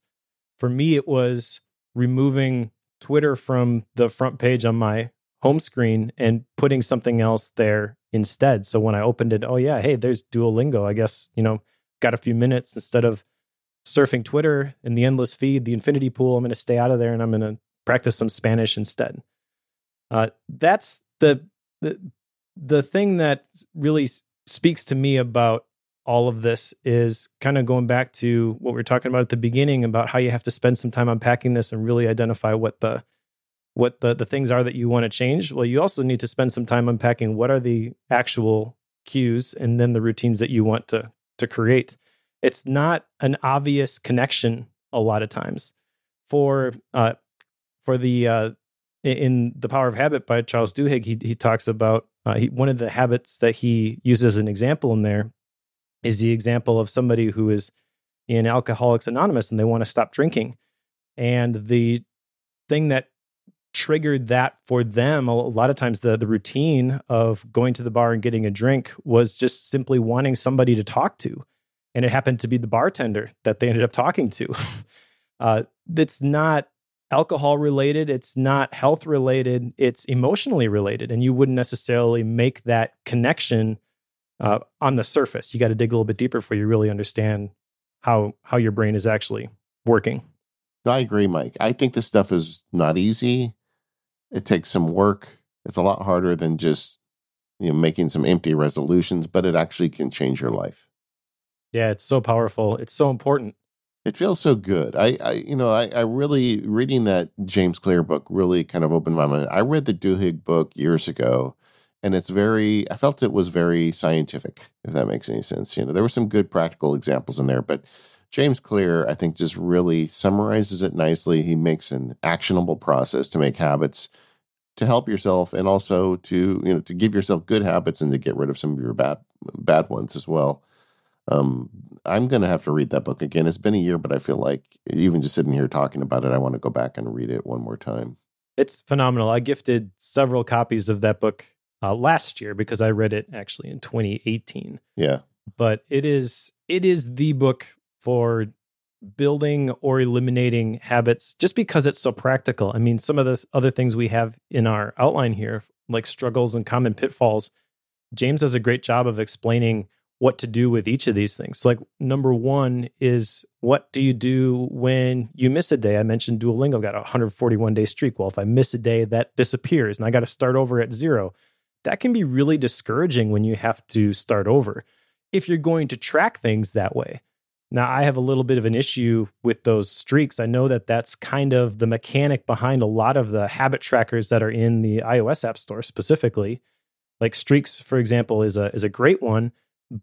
For me, it was removing Twitter from the front page on my home screen and putting something else there instead. So when I opened it, oh yeah, hey, there's Duolingo. I guess, you know, got a few minutes instead of surfing Twitter in the endless feed, the infinity pool. I'm going to stay out of there and I'm going to practice some Spanish instead. Uh, that's the, the the thing that really speaks to me about all of this is kind of going back to what we are talking about at the beginning about how you have to spend some time unpacking this and really identify what the what the, the things are that you want to change, well, you also need to spend some time unpacking what are the actual cues and then the routines that you want to to create. It's not an obvious connection a lot of times. For uh, for the uh, in the Power of Habit by Charles Duhigg, he he talks about uh, he, one of the habits that he uses as an example in there is the example of somebody who is in Alcoholics Anonymous and they want to stop drinking, and the thing that triggered that for them a lot of times the the routine of going to the bar and getting a drink was just simply wanting somebody to talk to and it happened to be the bartender that they ended up talking to [LAUGHS] uh, it's not alcohol related it's not health related it's emotionally related and you wouldn't necessarily make that connection uh, on the surface you got to dig a little bit deeper before you really understand how how your brain is actually working I agree, Mike. I think this stuff is not easy. It takes some work. It's a lot harder than just you know making some empty resolutions, but it actually can change your life. Yeah, it's so powerful. It's so important. It feels so good. I, I you know, I, I really reading that James Clear book really kind of opened my mind. I read the Duhigg book years ago, and it's very. I felt it was very scientific. If that makes any sense, you know, there were some good practical examples in there, but James Clear, I think, just really summarizes it nicely. He makes an actionable process to make habits to help yourself and also to you know to give yourself good habits and to get rid of some of your bad bad ones as well. Um, I'm going to have to read that book again. It's been a year, but I feel like even just sitting here talking about it, I want to go back and read it one more time. It's phenomenal. I gifted several copies of that book uh, last year because I read it actually in 2018. Yeah, but it is it is the book for building or eliminating habits just because it's so practical. I mean, some of the other things we have in our outline here, like struggles and common pitfalls, James does a great job of explaining what to do with each of these things. Like number one is what do you do when you miss a day? I mentioned Duolingo got a 141 day streak. Well, if I miss a day, that disappears and I got to start over at zero. That can be really discouraging when you have to start over. If you're going to track things that way. Now, I have a little bit of an issue with those streaks. I know that that's kind of the mechanic behind a lot of the habit trackers that are in the iOS App Store specifically. Like Streaks, for example, is a is a great one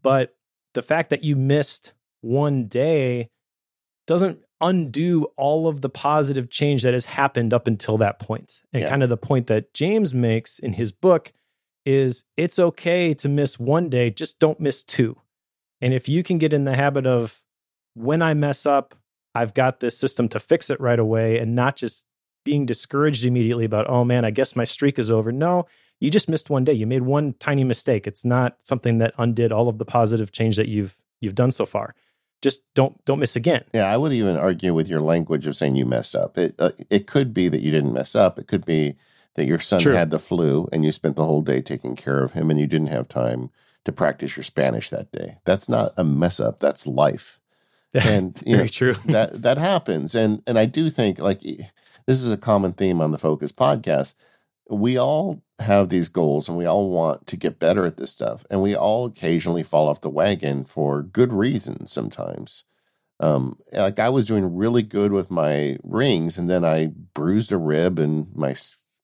but the fact that you missed one day doesn't undo all of the positive change that has happened up until that point. And yeah. kind of the point that James makes in his book is it's okay to miss one day, just don't miss two. And if you can get in the habit of when I mess up, I've got this system to fix it right away and not just being discouraged immediately about, oh man, I guess my streak is over. No, you just missed one day. You made one tiny mistake. It's not something that undid all of the positive change that you've you've done so far. Just don't don't miss again. Yeah, I would even argue with your language of saying you messed up. It uh, it could be that you didn't mess up. It could be that your son True. had the flu and you spent the whole day taking care of him and you didn't have time to practice your Spanish that day. That's not a mess up. That's life. [LAUGHS] And you very know, true. [LAUGHS] that that happens. And and I do think like this is a common theme on the Focus podcast we all have these goals and we all want to get better at this stuff. And we all occasionally fall off the wagon for good reasons sometimes. Um, like I was doing really good with my rings and then I bruised a rib and my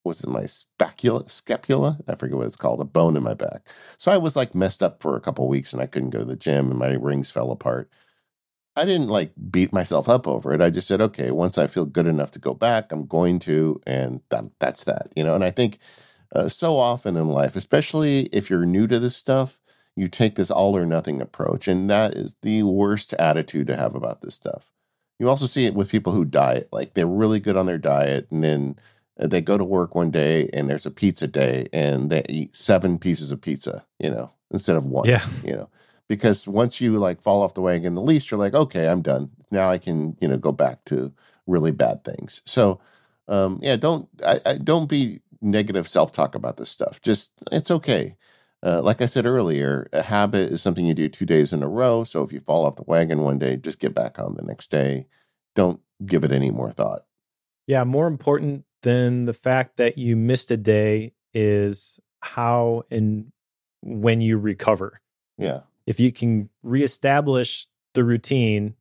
was it my spacula scapula i forget what it's called a bone in my back so i was like messed up for a couple weeks and i couldn't go to the gym and my rings fell apart I didn't like beat myself up over it. I just said, okay, once I feel good enough to go back, I'm going to, and that, that's that, you know. And I think uh, so often in life, especially if you're new to this stuff, you take this all or nothing approach, and that is the worst attitude to have about this stuff. You also see it with people who diet, like they're really good on their diet, and then uh, they go to work one day and there's a pizza day, and they eat seven pieces of pizza, you know, instead of one. Yeah, you know because once you like fall off the wagon the least you're like okay i'm done. Now i can you know go back to really bad things. So um yeah don't I, I don't be negative self-talk about this stuff. Just it's okay. Uh, like i said earlier a habit is something you do two days in a row so if you fall off the wagon one day just get back on the next day. Don't give it any more thought. Yeah more important than the fact that you missed a day is how and when you recover. Yeah if you can reestablish the routine,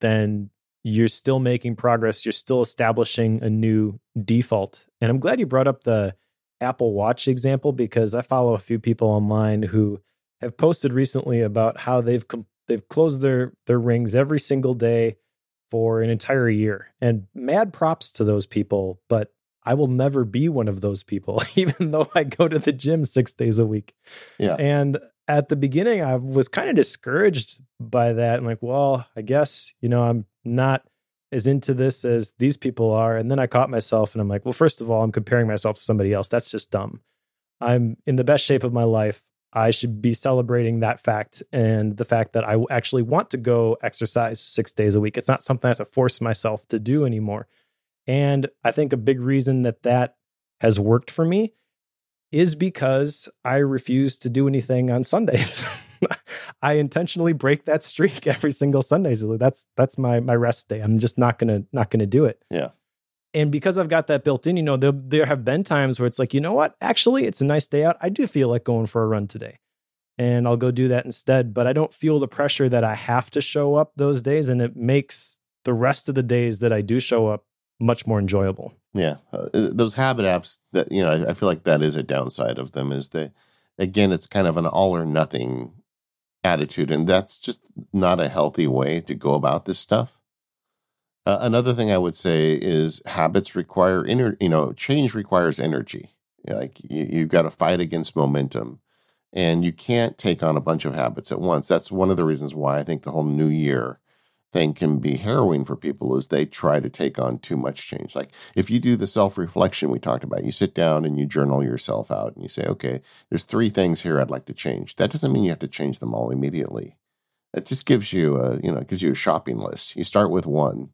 then you're still making progress. You're still establishing a new default. And I'm glad you brought up the Apple Watch example because I follow a few people online who have posted recently about how they've com- they've closed their their rings every single day for an entire year. And mad props to those people, but I will never be one of those people, [LAUGHS] even though I go to the gym six days a week. Yeah. And at the beginning, I was kind of discouraged by that. I'm like, well, I guess, you know, I'm not as into this as these people are. And then I caught myself and I'm like, well, first of all, I'm comparing myself to somebody else. That's just dumb. I'm in the best shape of my life. I should be celebrating that fact and the fact that I actually want to go exercise six days a week. It's not something I have to force myself to do anymore. And I think a big reason that that has worked for me is because I refuse to do anything on Sundays. [LAUGHS] I intentionally break that streak every single Sunday. So that's that's my my rest day. I'm just not gonna not gonna do it. Yeah. And because I've got that built in, you know, there, there have been times where it's like, you know what? Actually, it's a nice day out. I do feel like going for a run today. And I'll go do that instead. But I don't feel the pressure that I have to show up those days. And it makes the rest of the days that I do show up much more enjoyable. Yeah, uh, uh, those habit apps that you know, I, I, feel like that is a downside of them. Is that again, it's kind of an all or nothing attitude, and that's just not a healthy way to go about this stuff. Uh, another thing I would say is habits require inner, you know, change requires energy. Like you, you've got to fight against momentum, and you can't take on a bunch of habits at once. That's one of the reasons why I think the whole new year thing can be harrowing for people is they try to take on too much change. Like if you do the self reflection we talked about, you sit down and you journal yourself out and you say, okay, there's three things here I'd like to change. That doesn't mean you have to change them all immediately. It just gives you a, you know, it gives you a shopping list. You start with one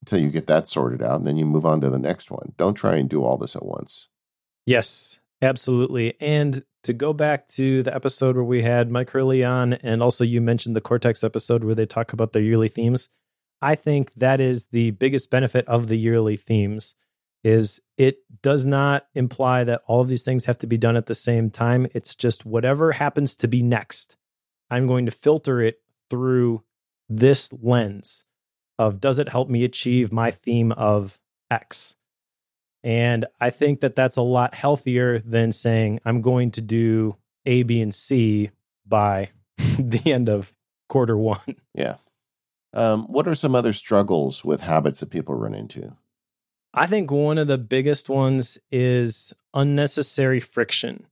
until you get that sorted out, and then you move on to the next one. Don't try and do all this at once. Yes, absolutely. And to go back to the episode where we had Mike Hurley on, and also you mentioned the Cortex episode where they talk about their yearly themes. I think that is the biggest benefit of the yearly themes is it does not imply that all of these things have to be done at the same time. It's just whatever happens to be next. I'm going to filter it through this lens of does it help me achieve my theme of X? And I think that that's a lot healthier than saying I'm going to do A, B, and C by [LAUGHS] the end of quarter one. Yeah. Um, what are some other struggles with habits that people run into? I think one of the biggest ones is unnecessary friction.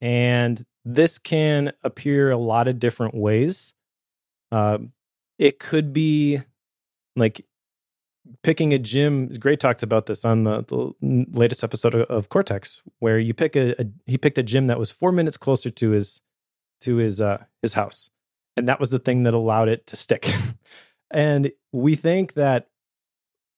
And this can appear a lot of different ways. Uh, it could be like picking a gym. Grey talked about this on the, the latest episode of, Cortex, where you pick a, a, he picked a gym that was four minutes closer to his to his uh, his house, and that was the thing that allowed it to stick. [LAUGHS] and we think that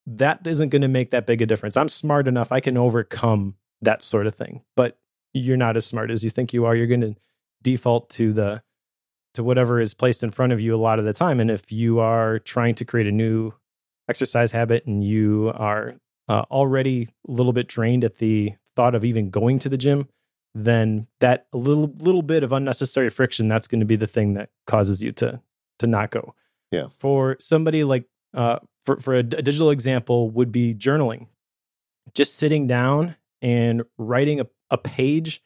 that isn't going to make that big a difference. I'm smart enough; I can overcome that sort of thing. But you're not as smart as you think you are. You're going to default to the to whatever is placed in front of you a lot of the time. And if you are trying to create a new exercise habit and you are uh, already a little bit drained at the thought of even going to the gym, then that little little bit of unnecessary friction that's going to be the thing that causes you to to not go. Yeah. For somebody like uh, for for a, a digital example would be journaling. Just sitting down and writing a, a page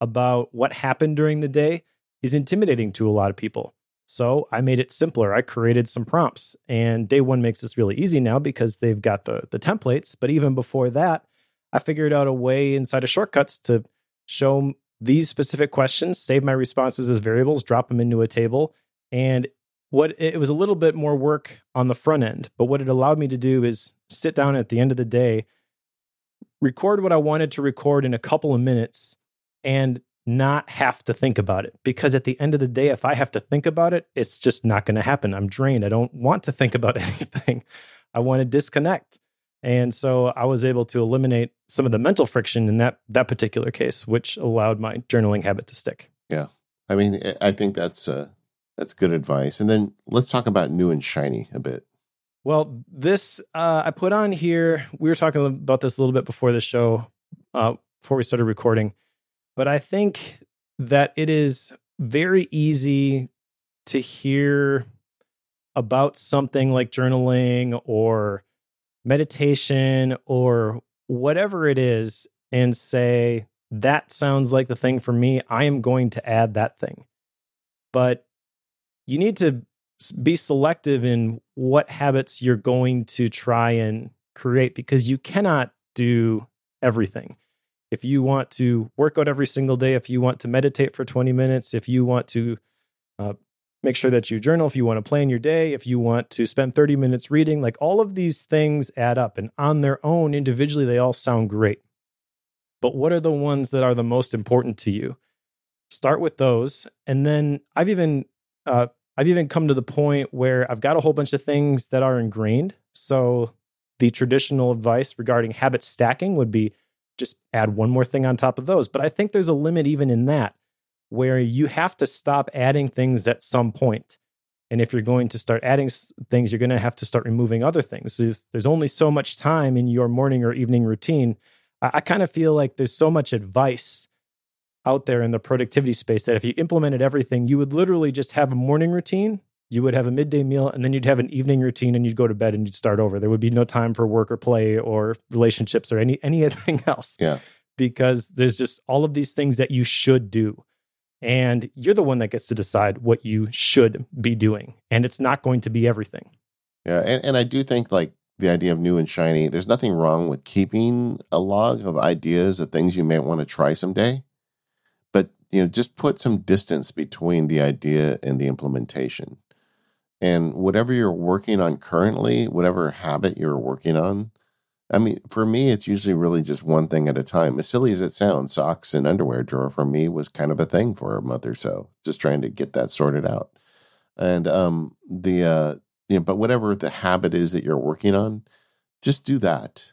about what happened during the day is intimidating to a lot of people. So I made it simpler. I created some prompts, and day one makes this really easy now because they've got the the templates. But even before that, I figured out a way inside of shortcuts to show these specific questions, save my responses as variables, drop them into a table, and what it was a little bit more work on the front end. But what it allowed me to do is sit down at the end of the day, record what I wanted to record in a couple of minutes, and not have to think about it. Because at the end of the day, if I have to think about it, it's just not going to happen. I'm drained. I don't want to think about [LAUGHS] anything. I want to disconnect. And so I was able to eliminate some of the mental friction in that that particular case, which allowed my journaling habit to stick. Yeah. I mean, I think that's uh, that's good advice. And then let's talk about new and shiny a bit. Well, this uh, I put on here. We were talking about this a little bit before the show, uh, before we started recording. But I think that it is very easy to hear about something like journaling or meditation or whatever it is and say, that sounds like the thing for me. I am going to add that thing. But you need to be selective in what habits you're going to try and create because you cannot do everything if you want to work out every single day, if you want to meditate for 20 minutes, if you want to uh, make sure that you journal, if you want to plan your day, if you want to spend 30 minutes reading, like all of these things add up. And on their own, individually, they all sound great. But what are the ones that are the most important to you? Start with those. And then I've even, uh, I've even come to the point where I've got a whole bunch of things that are ingrained. So the traditional advice regarding habit stacking would be just add one more thing on top of those. But I think there's a limit even in that where you have to stop adding things at some point. And if you're going to start adding things, you're going to have to start removing other things. There's, only so much time in your morning or evening routine. I kind of feel like there's so much advice out there in the productivity space that if you implemented everything, you would literally just have a morning routine you would have a midday meal and then you'd have an evening routine and you'd go to bed and you'd start over. There would be no time for work or play or relationships or any [LAUGHS] anything else. Yeah. Because there's just all of these things that you should do. And you're the one that gets to decide what you should be doing. And it's not going to be everything. Yeah. And, and I do think like the idea of new and shiny, there's nothing wrong with keeping a log of ideas of things you may want to try someday. But you know, just put some distance between the idea and the implementation and whatever you're working on currently, whatever habit you're working on, I mean, for me, it's usually really just one thing at a time. As silly as it sounds, socks and underwear drawer for me was kind of a thing for a month or so, just trying to get that sorted out. And um, the uh, you know, but whatever the habit is that you're working on, just do that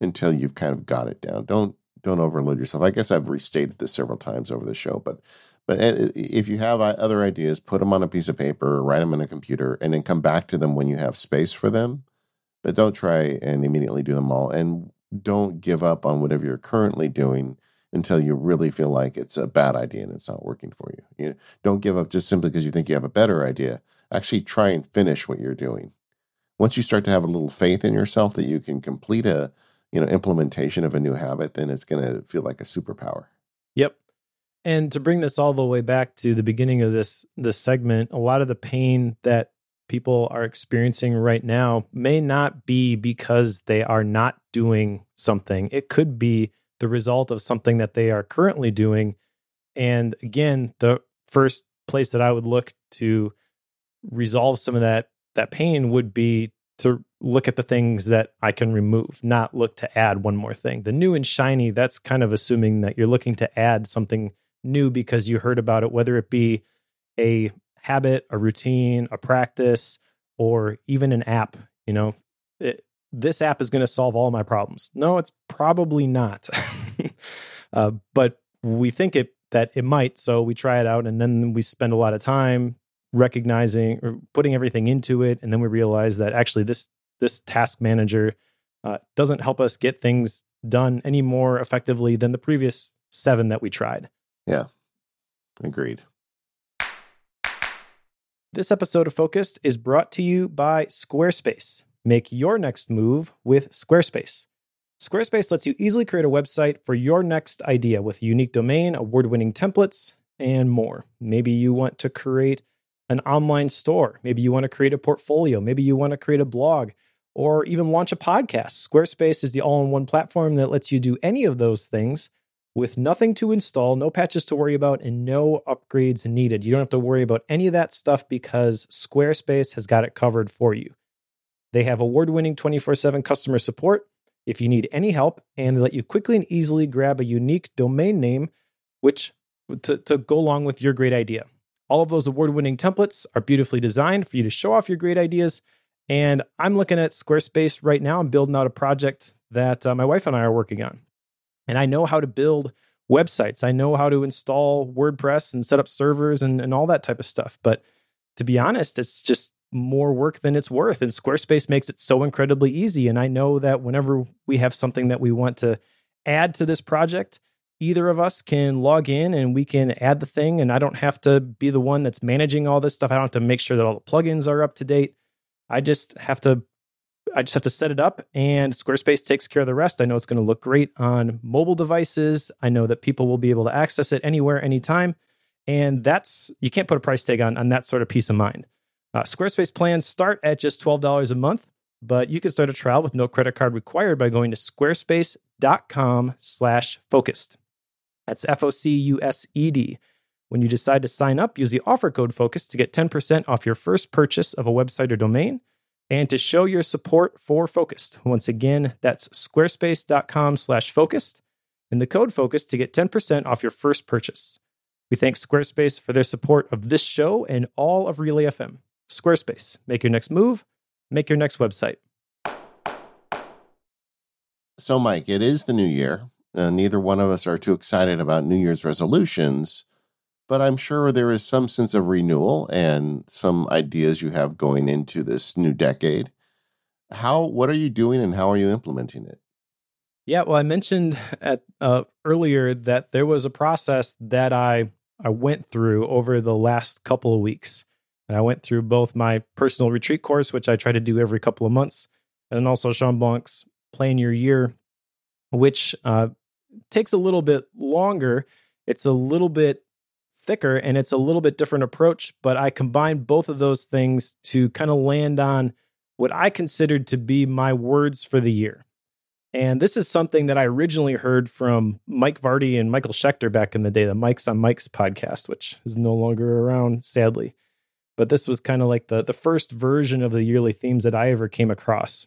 until you've kind of got it down. Don't don't overload yourself. I guess I've restated this several times over the show, but but eh, if you have other ideas, put them on a piece of paper, write them in a computer, and then come back to them when you have space for them. But don't try and immediately do them all, and don't give up on whatever you're currently doing until you really feel like it's a bad idea and it's not working for you. You don't give up just simply because you think you have a better idea. Actually, try and finish what you're doing. Once you start to have a little faith in yourself that you can complete a you know implementation of a new habit, then it's going to feel like a superpower. Yep. And to bring this all the way back to the beginning of this this segment, a lot of the pain that people are experiencing right now may not be because they are not doing something. It could be the result of something that they are currently doing. And again, the first place that I would look to resolve some of that that pain would be to look at the things that I can remove, not look to add one more thing. The new and shiny, that's kind of assuming that you're looking to add something new because you heard about it, whether it be a habit, a routine, a practice, or even an app. You know, it, this app is going to solve all my problems. No, it's probably not. [LAUGHS] uh, but we think it that it might, so we try it out, and then we spend a lot of time recognizing or putting everything into it, and then we realize that actually this this task manager uh, doesn't help us get things done any more effectively than the previous seven that we tried. Yeah, agreed. This episode of Focused is brought to you by Squarespace. Make your next move with Squarespace. Squarespace lets you easily create a website for your next idea with unique domain, award winning templates, and more. Maybe you want to create an online store. Maybe you want to create a portfolio. Maybe you want to create a blog or even launch a podcast. Squarespace is the all in one platform that lets you do any of those things with nothing to install, no patches to worry about, and no upgrades needed. You don't have to worry about any of that stuff because Squarespace has got it covered for you. They have award winning 24 7 customer support if you need any help, and let you quickly and easily grab a unique domain name which to, to go along with your great idea. All of those award winning templates are beautifully designed for you to show off your great ideas. And I'm looking at Squarespace right now. I'm building out a project that uh, my wife and I are working on and I know how to build websites. I know how to install WordPress and set up servers and, and all that type of stuff. But to be honest, it's just more work than it's worth. And Squarespace makes it so incredibly easy. And I know that whenever we have something that we want to add to this project, either of us can log in and we can add the thing. And I don't have to be the one that's managing all this stuff. I don't have to make sure that all the plugins are up to date. I just have to I just have to set it up and Squarespace takes care of the rest. I know it's going to look great on mobile devices. I know that people will be able to access it anywhere, anytime. And that's, you can't put a price tag on, on that sort of peace of mind. Uh, Squarespace plans start at just $12 a month, but you can start a trial with no credit card required by going to squarespace.com slash focused. That's F O C U S E D. When you decide to sign up, use the offer code FOCUS to get 10% off your first purchase of a website or domain and to show your support for Focused. Once again, that's squarespace.com slash focused and the code FOCUSED to get 10% off your first purchase. We thank Squarespace for their support of this show and all of Relay FM. Squarespace, make your next move, make your next website. So, Mike, it is the new year. Uh, neither one of us are too excited about New Year's resolutions but I'm sure there is some sense of renewal and some ideas you have going into this new decade. How what are you doing and how are you implementing it? Yeah, well, I mentioned at uh, earlier that there was a process that I I went through over the last couple of weeks. And I went through both my personal retreat course, which I try to do every couple of months, and also Shawn Blanc's Plan Your Year, which uh, takes a little bit longer. It's a little bit thicker and it's a little bit different approach, but I combined both of those things to kind of land on what I considered to be my words for the year. And this is something that I originally heard from Mike Vardy and Michael Schechter back in the day, the Mikes on Mics podcast, which is no longer around, sadly. But this was kind of like the, the first version of the yearly themes that I ever came across.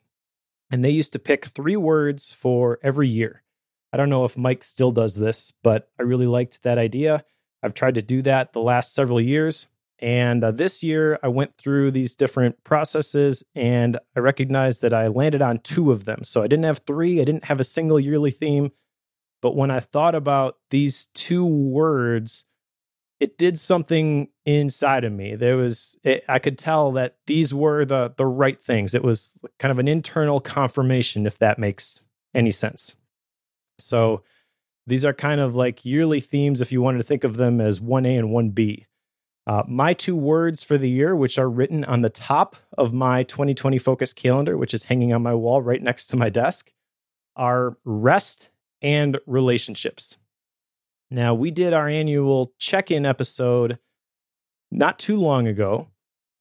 And they used to pick three words for every year. I don't know if Mike still does this, but I really liked that idea. I've tried to do that the last several years. And uh, this year, I went through these different processes and I recognized that I landed on two of them. So I didn't have three, I didn't have a single yearly theme. But when I thought about these two words, it did something inside of me. There was, it, I could tell that these were the the right things. It was kind of an internal confirmation, if that makes any sense. So these are kind of like yearly themes, if you wanted to think of them as 1A and 1B. Uh, my two words for the year, which are written on the top of my 2020 focus calendar, which is hanging on my wall right next to my desk, are rest and relationships. Now, we did our annual check in episode not too long ago,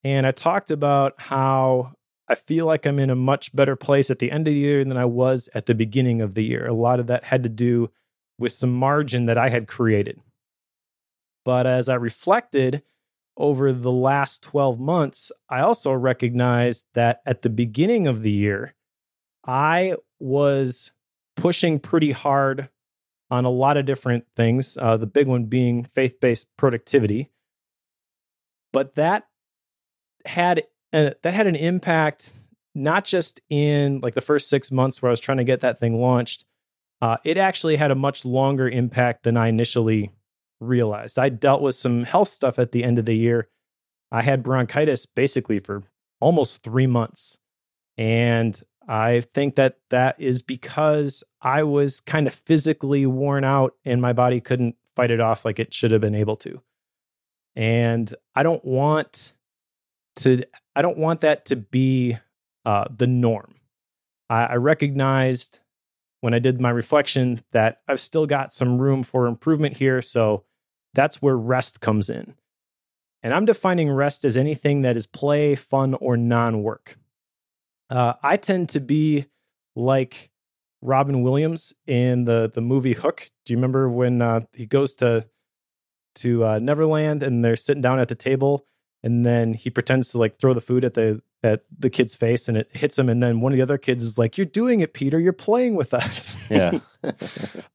and I talked about how I feel like I'm in a much better place at the end of the year than I was at the beginning of the year. A lot of that had to do with some margin that I had created. But as I reflected over the last 12 months, I also recognized that at the beginning of the year, I was pushing pretty hard on a lot of different things, uh, the big one being faith based productivity. But that had a, that had an impact not just in like the first six months where I was trying to get that thing launched. Uh, it actually had a much longer impact than I initially realized. I dealt with some health stuff at the end of the year. I had bronchitis basically for almost three months. And I think that that is because I was kind of physically worn out and my body couldn't fight it off like it should have been able to. And I don't want to, I don't want that to be uh, the norm. I, I recognized when I did my reflection that I've still got some room for improvement here. So that's where rest comes in. And I'm defining rest as anything that is play, fun, or non work. Uh, I tend to be like Robin Williams in the the movie Hook. Do you remember when uh, he goes to to uh, Neverland and they're sitting down at the table, and then he pretends to like throw the food at the at the kid's face, and it hits him, and then one of the other kids is like, "You're doing it, Peter. You're playing with us." [LAUGHS] Yeah. [LAUGHS]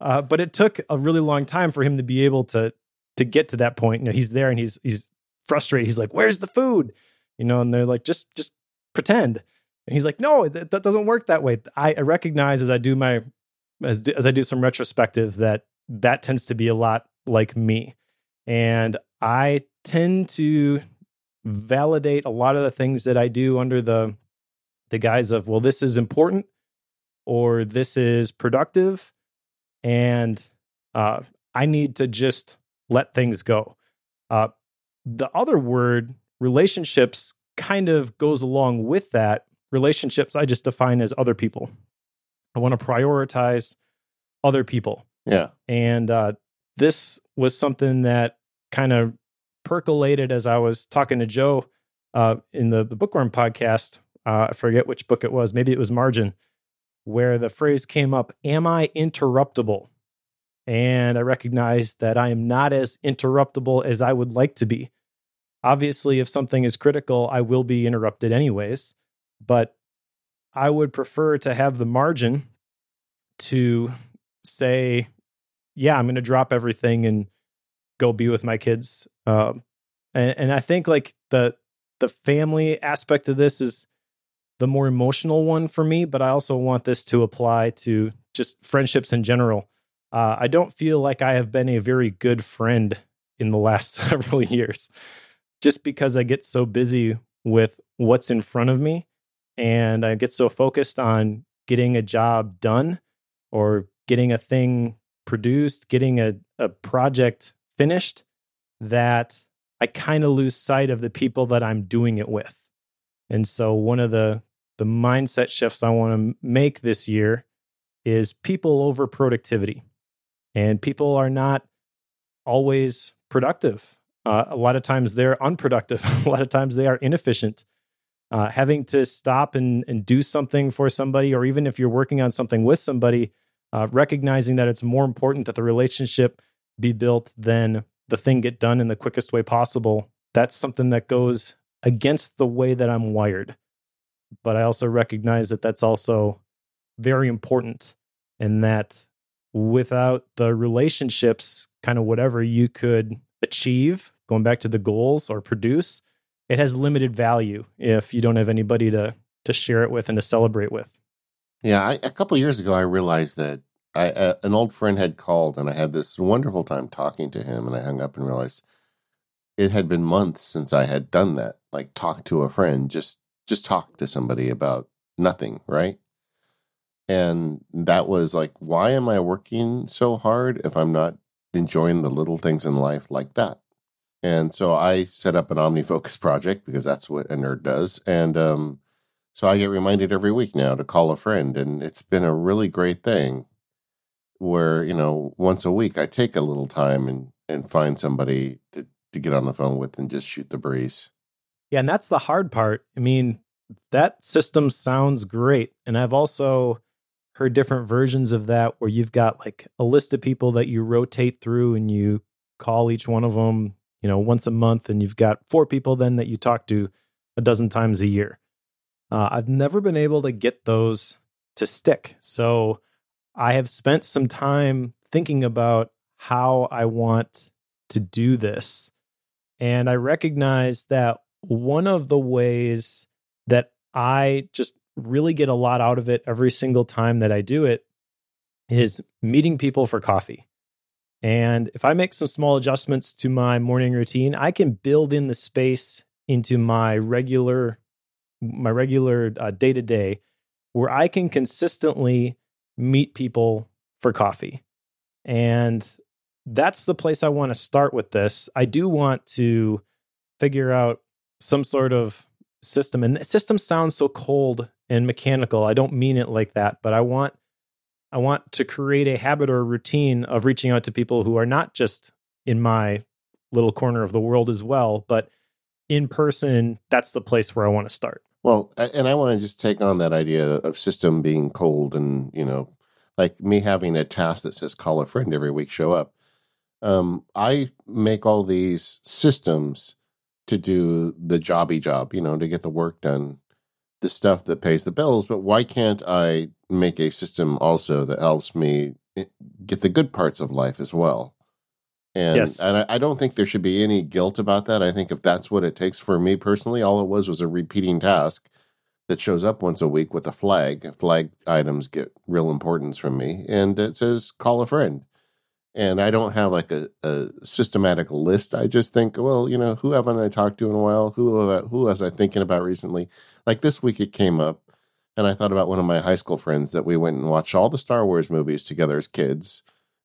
uh, but it took a really long time for him to be able to to get to that point. You know, he's there and he's he's frustrated. He's like, "Where's the food?" You know, and they're like, "Just just pretend." And he's like, no, that, that doesn't work that way. I, I recognize as I do my, as, as I do some retrospective that that tends to be a lot like me. And I tend to validate a lot of the things that I do under the, the guise of, well, this is important or this is productive. And uh, I need to just let things go. Uh, the other word, relationships, kind of goes along with that relationships I just define as other people. I want to prioritize other people. Yeah. And uh, this was something that kind of percolated as I was talking to Joe uh, in the, the Bookworm podcast. Uh, I forget which book it was. Maybe it was Margin, where the phrase came up Am I interruptible? And I recognized that I am not as interruptible as I would like to be. Obviously, if something is critical, I will be interrupted anyways but I would prefer to have the margin to say, yeah, I'm going to drop everything and go be with my kids. Um, and, and I think like the the family aspect of this is the more emotional one for me, but I also want this to apply to just friendships in general. Uh, I don't feel like I have been a very good friend in the last [LAUGHS] several years, just because I get so busy with what's in front of me and I get so focused on getting a job done or getting a thing produced, getting a, a project finished that I kind of lose sight of the people that I'm doing it with. And so one of the the mindset shifts I want to make this year is people over productivity. And people are not always productive. Uh, a lot of times they're unproductive. [LAUGHS] a lot of times they are inefficient uh, having to stop and, and do something for somebody, or even if you're working on something with somebody, uh, recognizing that it's more important that the relationship be built then the thing get done in the quickest way possible. That's something that goes against the way that I'm wired. But I also recognize that that's also very important, and that without the relationships, kind of whatever you could achieve going back to the goals or produce, it has limited value if you don't have anybody to to share it with and to celebrate with. Yeah, I, a couple years ago, I realized that I uh, an old friend had called, and I had this wonderful time talking to him, and I hung up and realized it had been months since I had done that, like talk to a friend, just just talk to somebody about nothing, right? And that was like, why am I working so hard if I'm not enjoying the little things in life like that? And so I set up an OmniFocus [LAUGHS] project because that's what a nerd does. And um, so I get reminded every week now to call a friend. And it's been a really great thing where, you know, once a week I take a little time and, and find somebody to, to get on the phone with and just shoot the breeze. Yeah. And that's the hard part. I mean, that system sounds great. And I've also heard different versions of that where you've got like a list of people that you rotate through and you call each one of them, you know, once a month, and you've got four people then that you talk to a dozen times a year. Uh, I've never been able to get those to stick. So I have spent some time thinking about how I want to do this. And I recognize that one of the ways that I just really get a lot out of it every single time that I do it is meeting people for coffee. And if I make some small adjustments to my morning routine, I can build in the space into my regular my regular day to day where I can consistently meet people for coffee. And that's the place I want to start with this. I do want to figure out some sort of system. And system sounds so cold and mechanical. I don't mean it like that, but I want I want to create a habit or a routine of reaching out to people who are not just in my little corner of the world as well, but in person, that's the place where I want to start. Well, and I want to just take on that idea of system being cold and, you know, like me having a task that says call a friend every week, show up. Um, I make all these systems to do the jobby job, you know, to get the work done, the stuff that pays the bills. But why can't I make a system also that helps me eh, get the good parts of life as well? And, yes. and I, I don't think there should be any guilt about that. I think if that's what it takes for me personally, all it was was a repeating task that shows up once a week with a flag. Flag items get real importance from me, and it says call a friend and I don't have like a, a, systematic list. I just think, well, you know, who haven't I talked to in a while? Who I, who was I thinking about recently? Like this week, it came up, and I thought about one of my high school friends that we went and watched all the Star Wars movies together as kids,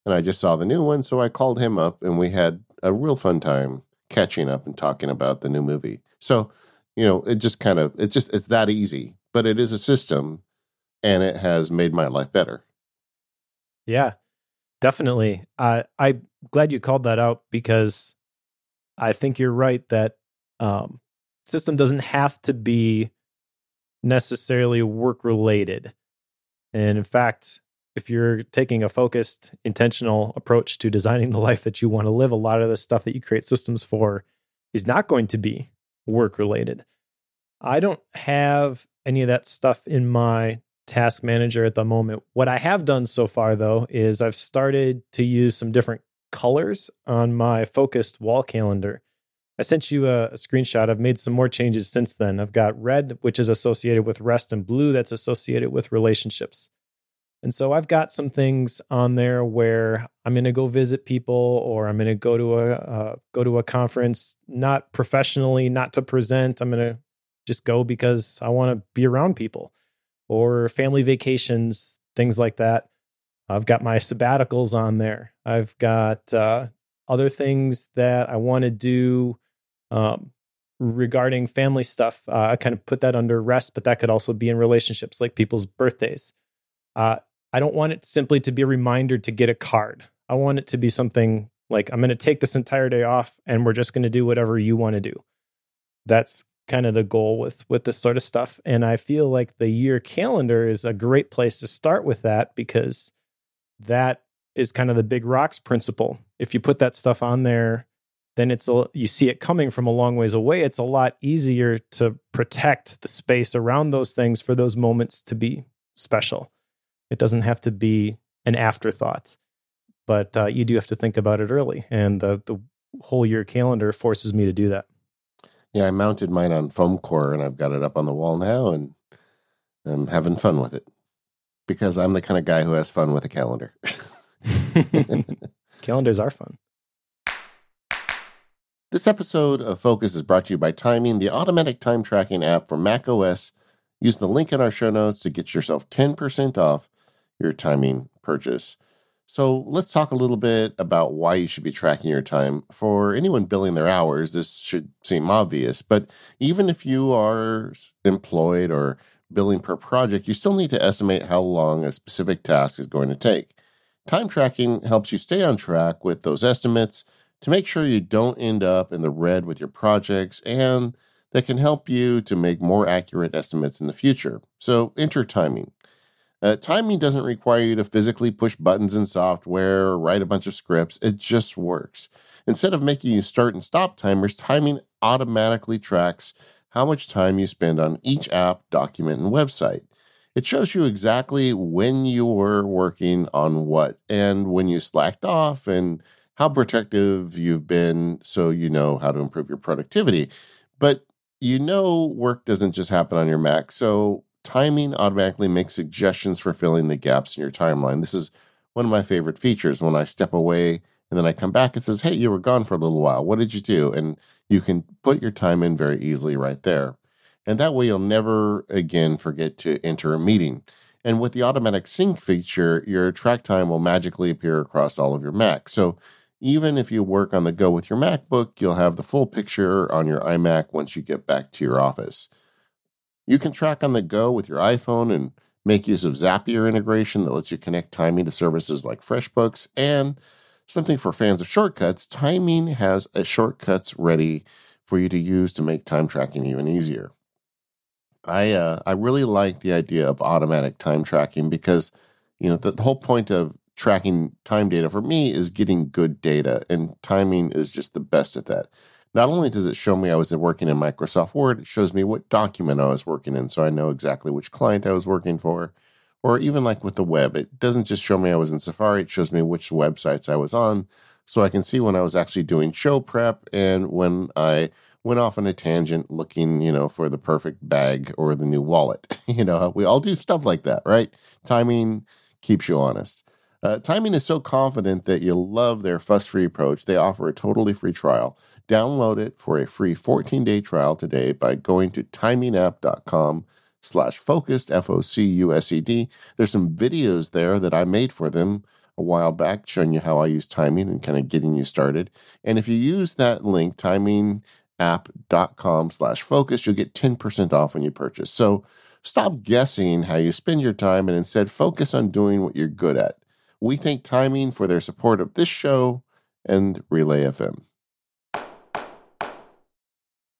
and I just saw the new one, so I called him up, and we had a real fun time catching up and talking about the new movie. So, you know, it just kind of it just it's that easy, but it is a system, and it has made my life better. Yeah. Definitely. Uh, I'm glad you called that out because I think you're right that um, system doesn't have to be necessarily work related. And in fact, if you're taking a focused, intentional approach to designing the life that you want to live, a lot of the stuff that you create systems for is not going to be work related. I don't have any of that stuff in my task manager at the moment. What I have done so far, though, is I've started to use some different colors on my focused wall calendar. I sent you a, screenshot. I've made some more changes since then. I've got red, which is associated with rest, and blue, that's associated with relationships. And so I've got some things on there where I'm going to go visit people, or I'm going to go to a uh, go to a conference, not professionally, not to present. I'm going to just go because I want to be around people or family vacations, things like that. I've got my sabbaticals on there. I've got uh, other things that I want to do um, regarding family stuff. Uh, I kind of put that under rest, but that could also be in relationships, like people's birthdays. Uh, I don't want it simply to be a reminder to get a card. I want it to be something like I'm going to take this entire day off and we're just going to do whatever you want to do. That's kind of the goal with with this sort of stuff and i feel like the year calendar is a great place to start with that because that is kind of the big rocks principle if you put that stuff on there then it's a you see it coming from a long ways away it's a lot easier to protect the space around those things for those moments to be special it doesn't have to be an afterthought but uh, you do have to think about it early and the the whole year calendar forces me to do that. Yeah, I mounted mine on foam core and I've got it up on the wall now and I'm having fun with it because I'm the kind of guy who has fun with a calendar. [LAUGHS] Calendars are fun. This episode of Focus is brought to you by Timing, the automatic time tracking app for Mac OS. Use the link in our show notes to get yourself 10% off your timing purchase. So let's talk a little bit about why you should be tracking your time. For anyone billing their hours, this should seem obvious, but even if you are employed or billing per project, you still need to estimate how long a specific task is going to take. Time tracking helps you stay on track with those estimates to make sure you don't end up in the red with your projects and that can help you to make more accurate estimates in the future. So enter timing. Uh, timing doesn't require you to physically push buttons in software or write a bunch of scripts. It just works. Instead of making you start and stop timers, timing automatically tracks how much time you spend on each app, document, and website. It shows you exactly when you were working on what and when you slacked off and how protective you've been so you know how to improve your productivity. But you know work doesn't just happen on your Mac. So timing automatically makes suggestions for filling the gaps in your timeline. This is one of my favorite features. When I step away and then I come back, it says, Hey, you were gone for a little while. What did you do? And you can put your time in very easily right there. And that way you'll never again forget to enter a meeting. And with the automatic sync feature, your track time will magically appear across all of your Macs. So even if you work on the go with your MacBook, you'll have the full picture on your iMac once you get back to your office. You can track on the go with your iPhone and make use of Zapier integration that lets you connect timing to services like FreshBooks. And something for fans of shortcuts, timing has a shortcuts ready for you to use to make time tracking even easier. I uh, I really like the idea of automatic time tracking because you know the, the whole point of tracking time data for me is getting good data, and timing is just the best at that. Not only does it show me I was working in Microsoft Word, it shows me what document I was working in, so I know exactly which client I was working for. Or even like with the web, it doesn't just show me I was in Safari, it shows me which websites I was on, so I can see when I was actually doing show prep and when I went off on a tangent looking, you know, for the perfect bag or the new wallet. [LAUGHS] you know, we all do stuff like that, right? Timing keeps you honest. Uh, timing is so confident that you'll love their fuss-free approach. They offer a totally free trial. Download it for a free 14-day trial today by going to timingapp.com slash focused, F-O-C-U-S-E-D. There's some videos there that I made for them a while back showing you how I use timing and kind of getting you started. And if you use that link, timingapp.com slash focus, you'll get 10% off when you purchase. So stop guessing how you spend your time and instead focus on doing what you're good at. We thank Timing for their support of this show and Relay FM.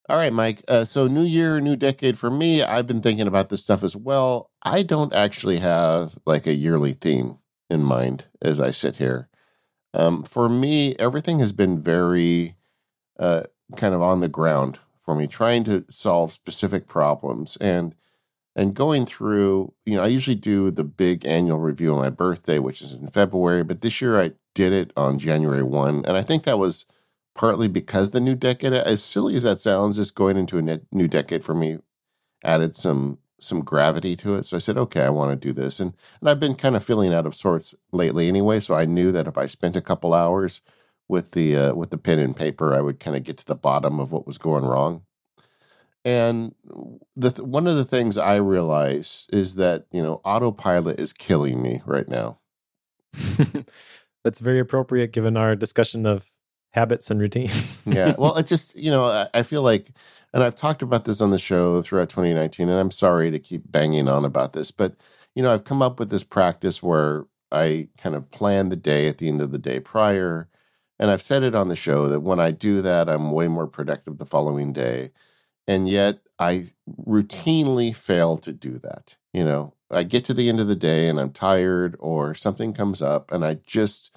All right, Mike. Uh, so, new year, new decade for me. I've been thinking about this stuff as well. I don't actually have like a yearly theme in mind as I sit here. Um, for me, everything has been very uh, kind of on the ground for me, trying to solve specific problems and and going through. You know, I usually do the big annual review on my birthday, which is in February, but this year I did it on January one, and I think that was partly because the new decade, as silly as that sounds, just going into a new decade for me added some some gravity to it. So I said, okay, I want to do this, and and I've been kind of feeling out of sorts lately anyway. So I knew that if I spent a couple hours with the uh, with the pen and paper, I would kind of get to the bottom of what was going wrong. And the one of the things I realize is that you know autopilot is killing me right now. [LAUGHS] That's very appropriate given our discussion of habits and routines. [LAUGHS] yeah. Well, it just, you know, I, feel like, and I've talked about this on the show throughout 2019, and I'm sorry to keep banging on about this, but, you know, I've come up with this practice where I kind of plan the day at the end of the day prior. And I've said it on the show that when I do that, I'm way more productive the following day. And yet I routinely fail to do that. You know, I get to the end of the day and I'm tired or something comes up and I just,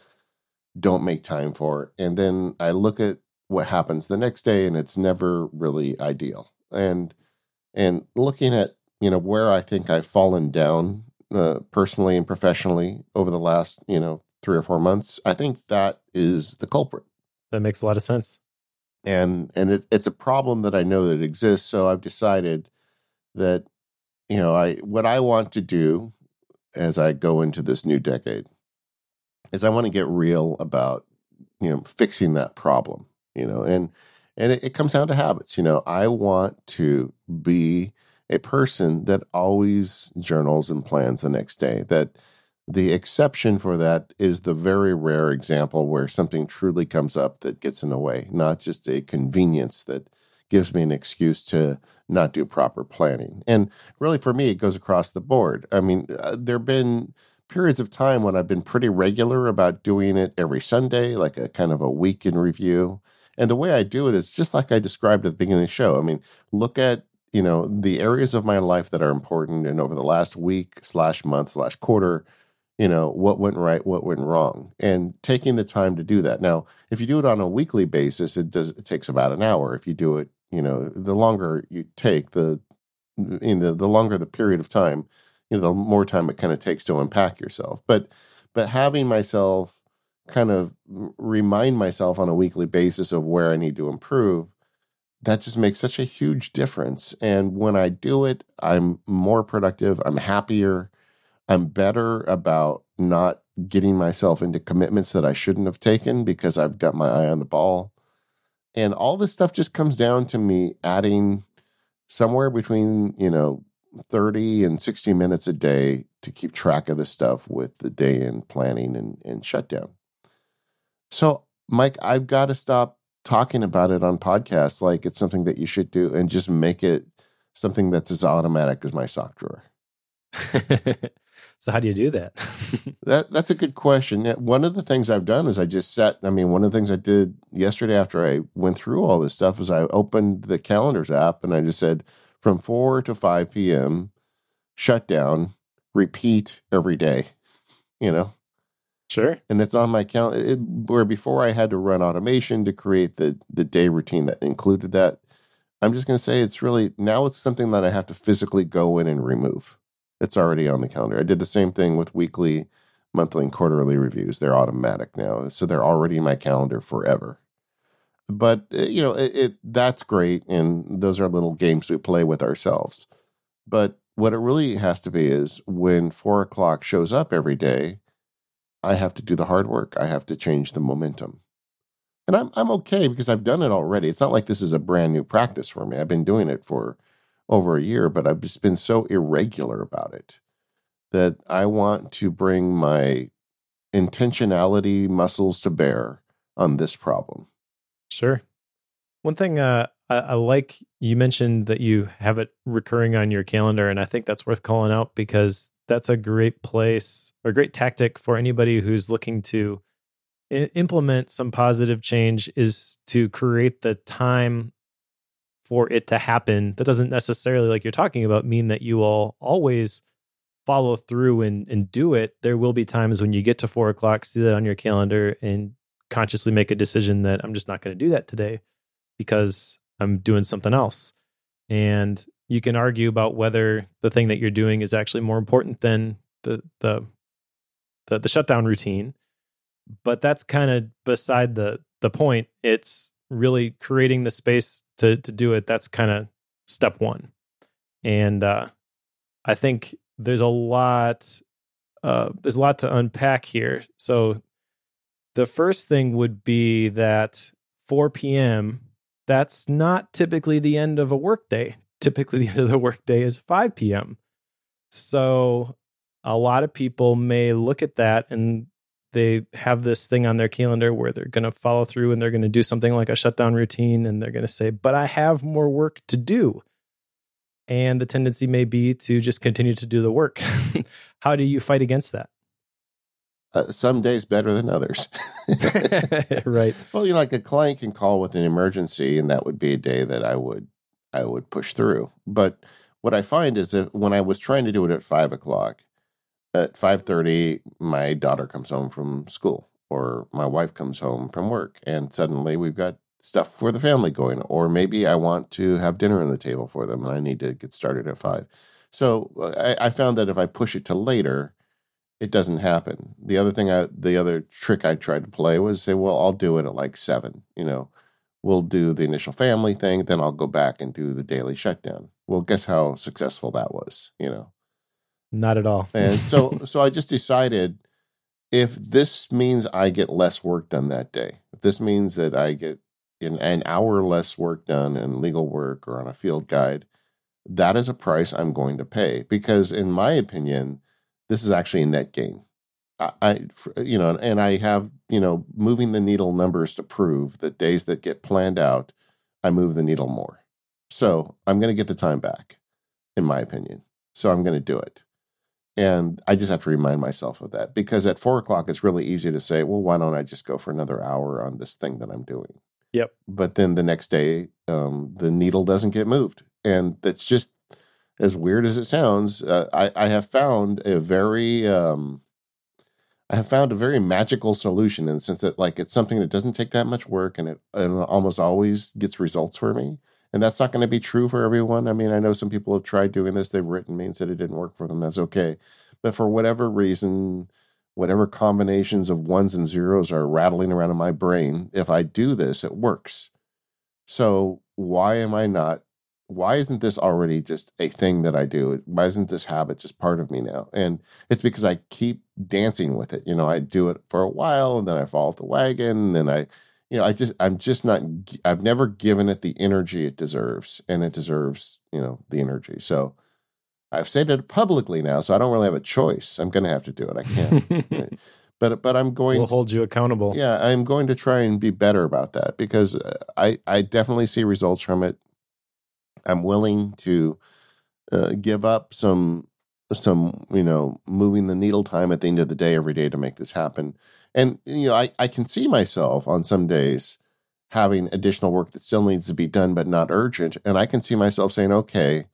don't make time for. And then I look at what happens the next day and it's never really ideal. And and looking at, you know, where I think I've fallen down uh, personally and professionally over the last, you know, 3 or 4 months, I think that is the culprit. that makes a lot of sense. And and it, it's a problem that I know that exists. So I've decided that you know I what I want to do as I go into this new decade is I want to get real about you know fixing that problem. You know, and and it, it comes down to habits. You know, I want to be a person that always journals and plans the next day. That the exception for that is the very rare example where something truly comes up that gets in the way, not just a convenience that gives me an excuse to not do proper planning. And really, for me, it goes across the board. I mean, uh, there have been periods of time when I've been pretty regular about doing it every Sunday, like a kind of a week in review. And the way I do it is just like I described at the beginning of the show. I mean, look at you know the areas of my life that are important, and over the last week slash month slash quarter, you know what went right, what went wrong, and taking the time to do that. Now, if you do it on a weekly basis, it does it takes about an hour. If you do it, you know, the longer you take the in the the longer the period of time, you know, the more time it kind of takes to unpack yourself. But but having myself kind of remind myself on a weekly basis of where I need to improve, that just makes such a huge difference. And when I do it, I'm more productive, I'm happier, I'm better about not getting myself into commitments that I shouldn't have taken because I've got my eye on the ball. And all this stuff just comes down to me adding somewhere between, you know, 30 and 60 minutes a day to keep track of the stuff with the day in planning and, and shutdown. So, Mike, I've got to stop talking about it on podcasts like it's something that you should do and just make it something that's as automatic as my sock drawer. [LAUGHS] so how do you do that? [LAUGHS] that that's a good question. One of the things I've done is I just set. I mean, one of the things I did yesterday after I went through all this stuff is I opened the calendars app and I just said from four to five p.m. shut down, repeat every day. You know, Sure. And it's on my calendar. Where before I had to run automation to create the the day routine that included that. I'm just going to say it's really now it's something that I have to physically go in and remove. It's already on the calendar. I did the same thing with weekly, monthly, and quarterly reviews. They're automatic now, so they're already in my calendar forever. But uh, you know, it, it that's great, and those are little games we play with ourselves. But what it really has to be is when four o'clock shows up every day I have to do the hard work. I have to change the momentum. And I'm I'm okay because I've done it already. It's not like this is a brand new practice for me. I've been doing it for over a year, but I've just been so irregular about it that I want to bring my intentionality muscles to bear on this problem. Sure. One thing uh, I, I, like you mentioned that you have it recurring on your calendar, and I think that's worth calling out because that's a great place or great tactic for anybody who's looking to I- implement some positive change is to create the time for it to happen. That doesn't necessarily, like you're talking about, mean that you will always follow through and, and do it. There will be times when you get to four o'clock, see that on your calendar, and consciously make a decision that I'm just not going to do that today because I'm doing something else. And you can argue about whether the thing that you're doing is actually more important than the the the, the shutdown routine. But that's kind of beside the the point. It's really creating the space to to do it. That's kind of step one. And uh, I think there's a lot uh, there's a lot to unpack here. So the first thing would be that 4 p.m. That's not typically the end of a workday typically [LAUGHS] the end of the workday is 5 p.m. So a lot of people may look at that and they have this thing on their calendar where they're going to follow through and they're going to do something like a shutdown routine and they're going to say, but I have more work to do. And the tendency may be to just continue to do the work. [LAUGHS] How do you fight against that? Uh, some days better than others. [LAUGHS] right. Well, you know, like a client can call with an emergency, and that would be a day that I would I would push through. But what I find is that when I was trying to do it at five o'clock, at five thirty, my daughter comes home from school, or my wife comes home from work, and suddenly we've got stuff for the family going, or maybe I want to have dinner on the table for them, and I need to get started at five. So I, I found that if I push it to later, it doesn't happen. The other thing I the other trick I tried to play was say, well, I'll do it at like seven, you know. We'll do the initial family thing, then I'll go back and do the daily shutdown. Well, guess how successful that was, you know. Not at all. and so [LAUGHS] so I just decided if this means I get less work done that day, if this means that I get in an hour less work done in legal work or on a field guide, that is a price I'm going to pay because in my opinion, this is actually a net gain. I, you know, and I have, you know, moving the needle numbers to prove that days that get planned out, I move the needle more. So I'm going to get the time back, in my opinion. So I'm going to do it. And I just have to remind myself of that because at four o'clock, it's really easy to say, well, why don't I just go for another hour on this thing that I'm doing? Yep. But then the next day, um, the needle doesn't get moved. And that's just as weird as it sounds. Uh, I, I have found a very, um, I have found a very magical solution in the sense that like it's something that doesn't take that much work and it, and almost always gets results for me. And that's not going to be true for everyone. I mean, I know some people have tried doing this. They've written me and said it didn't work for them. That's okay. But for whatever reason, whatever combinations of ones and zeros are rattling around in my brain, if I do this, it works. So why am I not why isn't this already just a thing that I do? Why isn't this habit just part of me now? And it's because I keep dancing with it. You know, I do it for a while and then I fall off the wagon and then I, you know, I just, I'm just not, I've never given it the energy it deserves and it deserves, you know, the energy. So I've said it publicly now, so I don't really have a choice. I'm going to have to do it. I can't. [LAUGHS] but but I'm going. We'll hold you accountable. Yeah, I'm going to try and be better about that because uh, I I definitely see results from it. I'm willing to uh, give up some some you know moving the needle time at the end of the day every day to make this happen. And you know, I I can see myself on some days having additional work that still needs to be done but not urgent, and I can see myself saying, okay,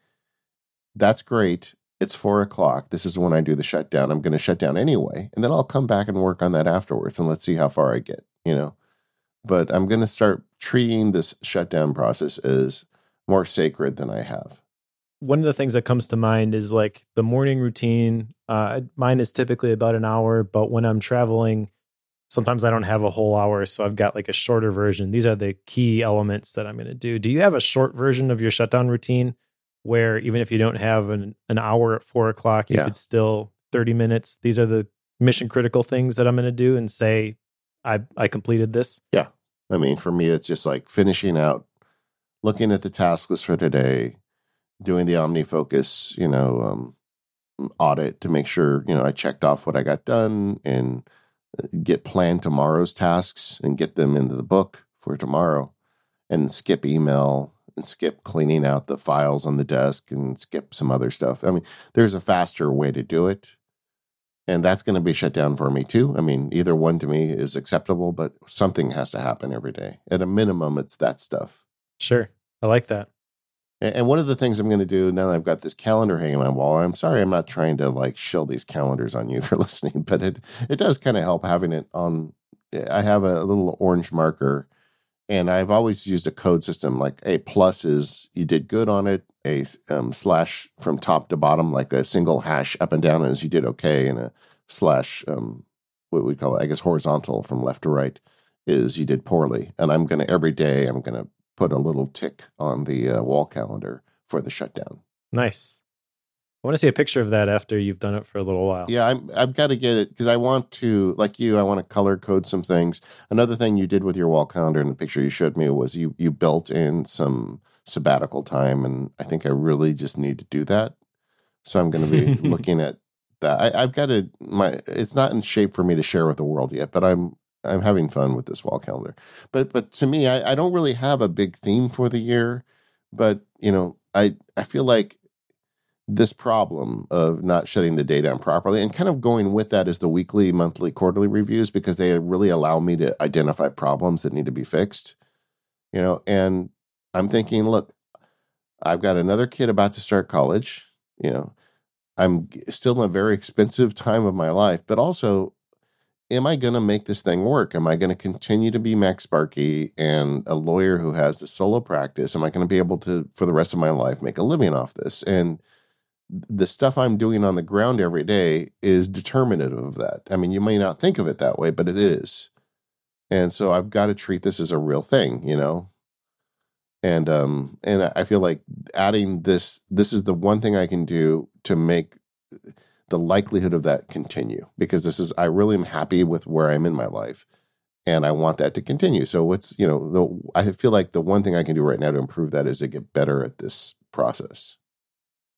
that's great. It's four o'clock. This is when I do the shutdown. I'm going to shut down anyway, and then I'll come back and work on that afterwards, and let's see how far I get. You know, but I'm going to start treating this shutdown process as more sacred than I have. One of the things that comes to mind is like the morning routine. Uh, mine is typically about an hour, but when I'm traveling, sometimes I don't have a whole hour. So I've got like a shorter version. These are the key elements that I'm going to do. Do you have a short version of your shutdown routine where even if you don't have an, an hour at four o'clock, you yeah. could still 30 minutes? These are the mission critical things that I'm going to do and say, I, I completed this. Yeah. I mean, for me, it's just like finishing out looking at the task list for today, doing the OmniFocus, you know, um, audit to make sure, you know, I checked off what I got done and uh, get planned tomorrow's tasks and get them into the book for tomorrow and skip email and skip cleaning out the files on the desk and skip some other stuff. I mean, there's a faster way to do it. And that's going to be shut down for me too. I mean, either one to me is acceptable, but something has to happen every day. At a minimum, it's that stuff. Sure. I like that. And one of the things I'm going to do now that I've got this calendar hanging on my wall, I'm sorry I'm not trying to like shill these calendars on you [LAUGHS] for listening, but it it does kind of help having it on. I have a little orange marker, and I've always used a code system. Like a plus is you did good on it, a um, slash from top to bottom, like a single hash up and down is you did okay, and a slash um, what we call it, I guess horizontal from left to right is you did poorly. And I'm going to every day I'm going to put a little tick on the uh, wall calendar for the shutdown. Nice. I want to see a picture of that after you've done it for a little while. Yeah, I'm, I've got to get it because I want to, like you, I want to color code some things. Another thing you did with your wall calendar in the picture you showed me was you you built in some sabbatical time, and I think I really just need to do that. So I'm going to be [LAUGHS] looking at that. I, I've got to my. It's not in shape for me to share with the world yet, but I'm I'm having fun with this wall calendar. But but to me, I, I don't really have a big theme for the year. But you know, I I feel like this problem of not shutting the day down properly and kind of going with that is the weekly, monthly, quarterly reviews because they really allow me to identify problems that need to be fixed. You know, and I'm thinking, look, I've got another kid about to start college. You know, I'm still in a very expensive time of my life, but also am I going to make this thing work? Am I going to continue to be MacSparky and a lawyer who has the solo practice? Am I going to be able to, for the rest of my life, make a living off this? And the stuff I'm doing on the ground every day is determinative of that. I mean, you may not think of it that way, but it is. And so I've got to treat this as a real thing, you know. And um and I feel like adding this this is the one thing I can do to make the likelihood of that continue because this is I really am happy with where I'm in my life and I want that to continue. So what's, you know, the I feel like the one thing I can do right now to improve that is to get better at this process.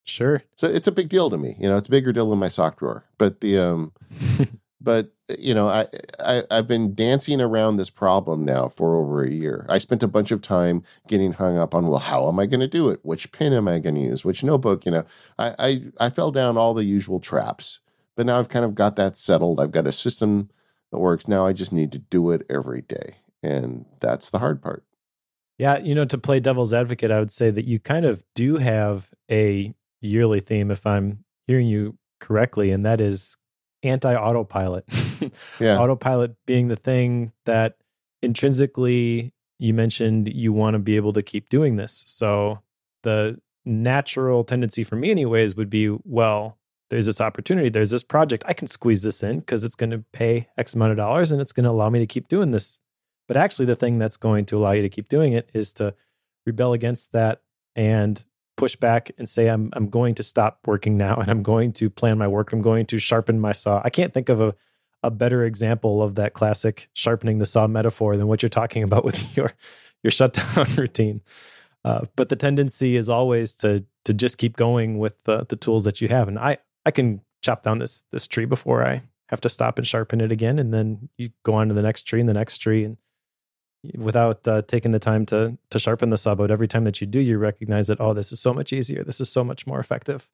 Sure. So it's a big deal to me. You know, it's a bigger deal than my sock drawer. But the um [LAUGHS] but you know, I, I I've been dancing around this problem now for over a year. I spent a bunch of time getting hung up on, well, how am I going to do it? Which pen am I going to use? Which notebook? You know, I, I I fell down all the usual traps. But now I've kind of got that settled. I've got a system that works. Now I just need to do it every day, and that's the hard part. Yeah, you know, to play devil's advocate, I would say that you kind of do have a yearly theme, if I'm hearing you correctly, and that is anti autopilot. [LAUGHS] Yeah. Autopilot being the thing that intrinsically you mentioned you want to be able to keep doing this. So the natural tendency for me, anyways, would be well, there's this opportunity, there's this project, I can squeeze this in because it's going to pay X amount of dollars and it's going to allow me to keep doing this. But actually, the thing that's going to allow you to keep doing it is to rebel against that and push back and say I'm I'm going to stop working now and I'm going to plan my work. I'm going to sharpen my saw. I can't think of a a better example of that classic sharpening the saw metaphor than what you're talking about with [LAUGHS] your your shutdown [LAUGHS] routine. Uh, but the tendency is always to to just keep going with the the tools that you have. And I I can chop down this this tree before I have to stop and sharpen it again, and then you go on to the next tree and the next tree, and without uh, taking the time to to sharpen the saw. But every time that you do, you recognize that oh, this is so much easier. This is so much more effective.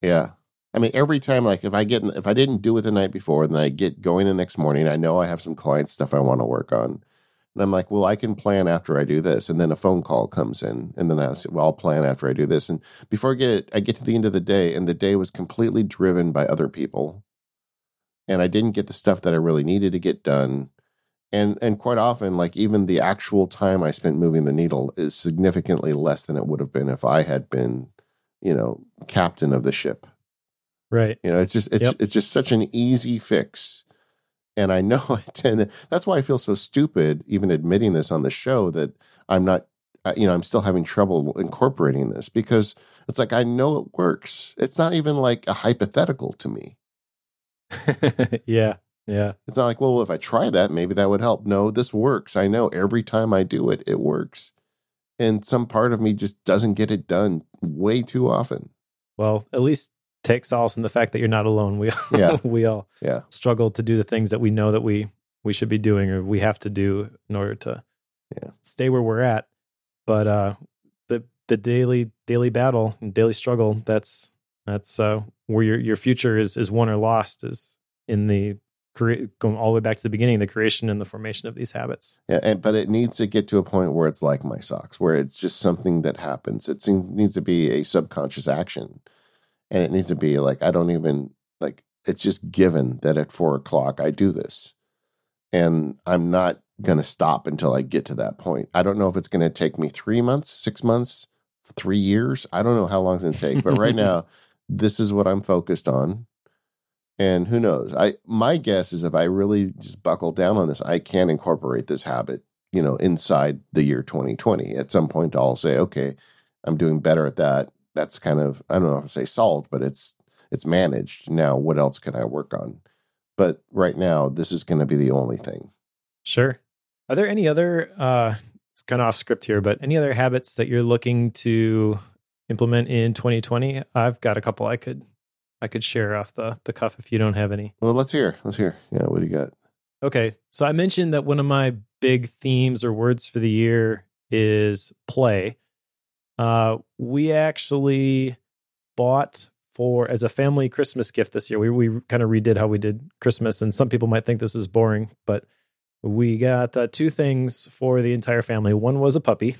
Yeah. I mean, every time, like if I get, if I didn't do it the night before, then I get going the next morning. I know I have some client stuff I want to work on, and I'm like, well, I can plan after I do this, and then a phone call comes in, and then I say, well, I'll plan after I do this, and before I get it, I get to the end of the day, and the day was completely driven by other people, and I didn't get the stuff that I really needed to get done, and and quite often, like even the actual time I spent moving the needle is significantly less than it would have been if I had been, you know, captain of the ship. Right. You know, it's just it's Yep. it's just such an easy fix. And I know [LAUGHS] I tend to, that's why I feel so stupid even admitting this on the show that I'm not uh, you know, I'm still having trouble incorporating this because it's like I know it works. It's not even like a hypothetical to me. [LAUGHS] yeah. Yeah. It's not like, well, if I try that, maybe that would help. No, this works. I know every time I do it, it works. And some part of me just doesn't get it done way too often. Well, at least take solace in the fact that you're not alone. We Yeah. [LAUGHS] we all Yeah. struggle to do the things that we know that we we should be doing or we have to do in order to Yeah. stay where we're at. But uh the the daily daily battle and daily struggle that's that's uh where your your future is is won or lost is in the crea- going all the way back to the beginning the creation and the formation of these habits. Yeah, and, but it needs to get to a point where it's like my socks, where it's just something that happens. It seems, needs to be a subconscious action, and it needs to be like I don't even like. It's just given that at four o'clock I do this, and I'm not going to stop until I get to that point. I don't know if it's going to take me three months, six months, three years. I don't know how long it's going to take, but right [LAUGHS] now, this is what I'm focused on. And who knows? I my guess is if I really just buckle down on this, I can incorporate this habit, you know, inside the year 2020. At some point, I'll say, okay, I'm doing better at that. That's kind of I don't know if I say solved, but it's it's managed. Now, what else can I work on? But right now, this is going to be the only thing. Sure. Are there any other uh it's kind of off script here, but any other habits that you're looking to implement in 2020? I've got a couple I could I could share off the the cuff if you don't have any. Well, let's hear. Let's hear. Yeah, what do you got? Okay. So I mentioned that one of my big themes or words for the year is play. Uh we actually bought for as a family Christmas gift this year. We we kind of redid how we did Christmas and some people might think this is boring, but we got uh, two things for the entire family. One was a puppy.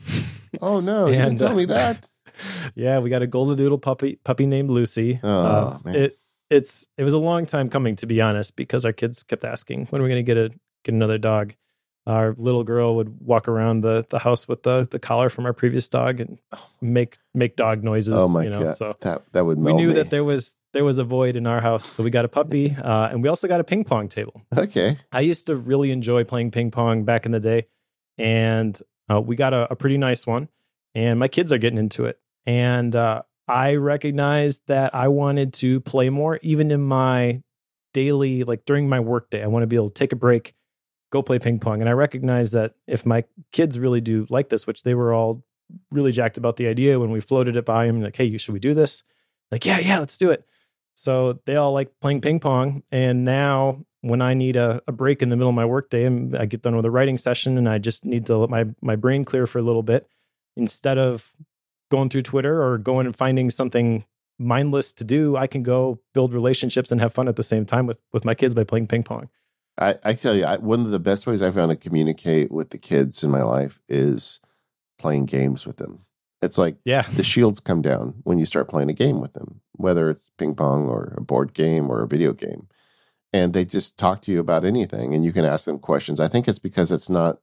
Oh no, you didn't [LAUGHS] tell uh, me that. Yeah, we got a golden doodle puppy puppy named Lucy. Oh, Uh. It it's it was a long time coming to be honest because our kids kept asking when are we going to get a get another dog. our little girl would walk around the, the house with the, the collar from our previous dog and make make dog noises. Oh my you know? god, So that that would we knew me. that there was there was a void in our house, so we got a puppy, uh, and we also got a ping pong table. okay. I used to really enjoy playing ping pong back in the day, and uh, we got a, a pretty nice one. And my kids are getting into it, and uh, I recognized that I wanted to play more, even in my daily, like during my workday. I want to be able to take a break, go play ping pong, and I recognize that if my kids really do like this, which they were all really jacked about the idea when we floated it by them, like, "Hey, should we do this?" Like, yeah, yeah, let's do it. So they all like playing ping pong. And now when I need a, a break in the middle of my workday and I get done with a writing session and I just need to let my, my brain clear for a little bit, instead of going through Twitter or going and finding something mindless to do, I can go build relationships and have fun at the same time with, with my kids by playing ping pong. I, I tell you, I, one of the best ways I found to communicate with the kids in my life is playing games with them. It's like Yeah. the shields come down when you start playing a game with them, whether it's ping pong or a board game or a video game. And they just talk to you about anything and you can ask them questions. I think it's because it's not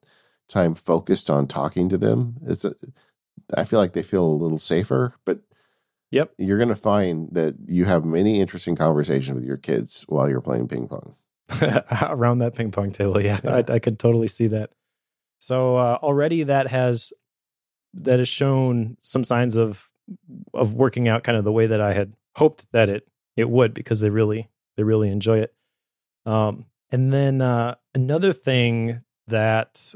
time focused on talking to them. It's a, I feel like they feel a little safer, but Yep. you're going to find that you have many interesting conversations with your kids while you're playing ping pong. [LAUGHS] around that ping pong table. Yeah, Yeah. I, I could totally see that. So uh, already that has that has shown some signs of of working out kind of the way that I had hoped that it it would because they really they really enjoy it. Um, and then uh, another thing that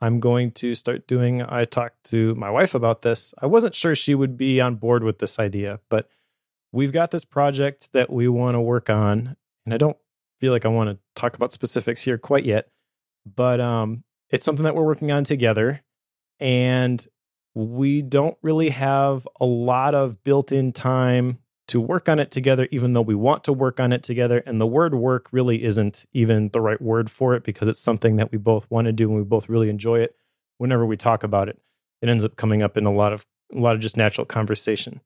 I'm going to start doing. I talked to my wife about this. I wasn't sure she would be on board with this idea, but we've got this project that we want to work on, and I don't feel like I want to talk about specifics here quite yet, but um, it's something that we're working on together, and we don't really have a lot of built-in time to work on it together, even though we want to work on it together. And the word work really isn't even the right word for it because it's something that we both want to do and we both really enjoy it. Whenever we talk about it, it ends up coming up in a lot of a lot of just natural conversation.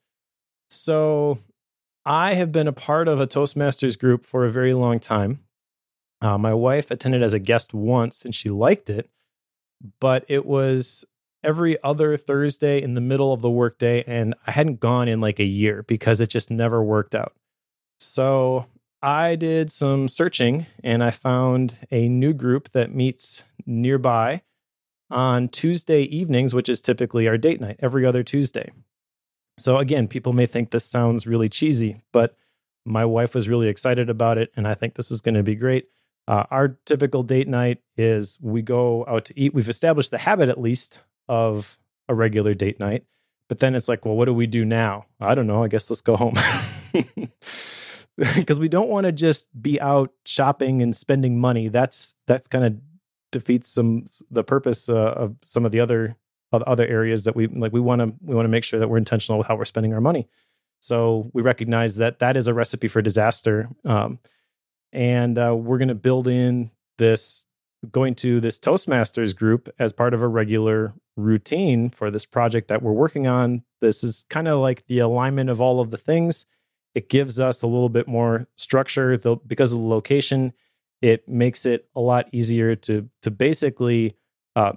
So I have been a part of a Toastmasters group for a very long time. Uh, my wife attended as a guest once and she liked it, but it was every other Thursday in the middle of the workday, and I hadn't gone in like a year because it just never worked out. So I did some searching and I found a new group that meets nearby on Tuesday evenings, which is typically our date night, every other Tuesday. So again, people may think this sounds really cheesy, but my wife was really excited about it, and I think this is going to be great. Uh, our typical date night is we go out to eat. We've established the habit, at least, of a regular date night. But then it's like, well, what do we do now? I don't know. I guess let's go home. [LAUGHS] Because we don't want to just be out shopping and spending money. That's that's kind of defeats some the purpose uh, of some of the other of other areas that we like. We want to we want to make sure that we're intentional with how we're spending our money. So we recognize that that is a recipe for disaster. Um, and uh, we're going to build in this going to this Toastmasters group as part of a regular routine for this project that we're working on. This is kind of like the alignment of all of the things. It gives us a little bit more structure because of the location. It makes it a lot easier to to basically uh,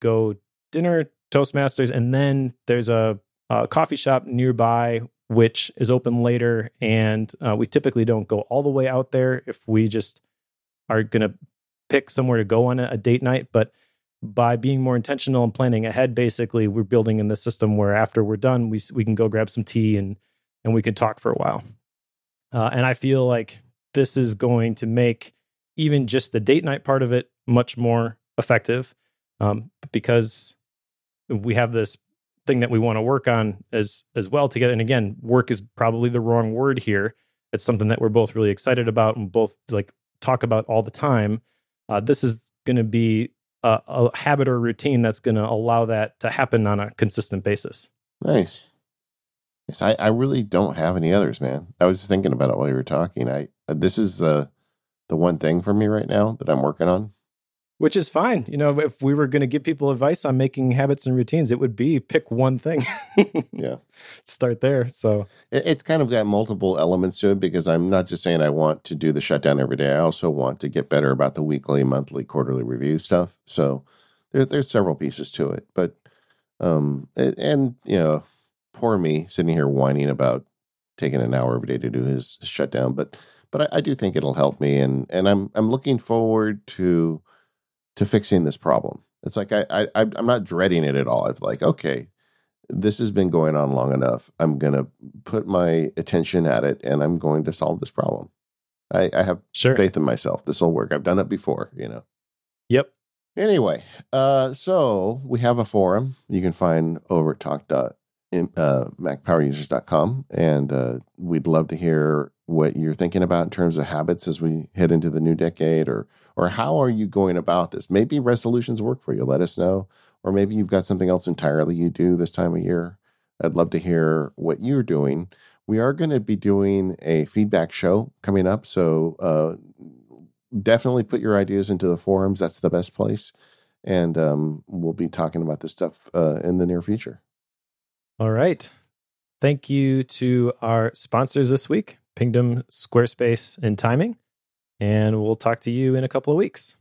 go dinner Toastmasters, and then there's a, a coffee shop nearby which is open later. And uh, we typically don't go all the way out there if we just are going to pick somewhere to go on a, a date night. But by being more intentional and planning ahead, basically, we're building in the system where after we're done, we we can go grab some tea and and we can talk for a while. Uh, and I feel like this is going to make even just the date night part of it much more effective um, because we have this thing that we want to work on as as well together. And again, work is probably the wrong word here. It's something that we're both really excited about and both like talk about all the time. Uh, this is going to be a, a habit or routine that's going to allow that to happen on a consistent basis. Nice. Yes, I, I really don't have any others, man. I was thinking about it while you were talking. I this is uh, the one thing for me right now that I'm working on. Which is fine. You know, if we were going to give people advice on making habits and routines, it would be pick one thing. [LAUGHS] yeah. Start there. So it's kind of got multiple elements to it because I'm not just saying I want to do the shutdown every day. I also want to get better about the weekly, monthly, quarterly review stuff. So there, there's several pieces to it. But, um, and, you know, poor me sitting here whining about taking an hour every day to do his shutdown. But, but I, I do think it'll help me. And, and I'm, I'm looking forward to, to fixing this problem. It's like I, I I'm not dreading it at all. It's like okay, this has been going on long enough. I'm gonna put my attention at it, and I'm going to solve this problem. I, I have sure. faith in myself. This will work. I've done it before. You know. Yep. Anyway, uh, so we have a forum you can find over at talk. Uh, macpowerusers.com and uh, we'd love to hear what you're thinking about in terms of habits as we head into the new decade or or how are you going about this? Maybe resolutions work for you. Let us know. Or maybe you've got something else entirely you do this time of year. I'd love to hear what you're doing. We are going to be doing a feedback show coming up. So uh, definitely put your ideas into the forums. That's the best place. And um, we'll be talking about this stuff uh, in the near future. All right. Thank you to our sponsors this week Pingdom, Squarespace, and Timing. And we'll talk to you in a couple of weeks.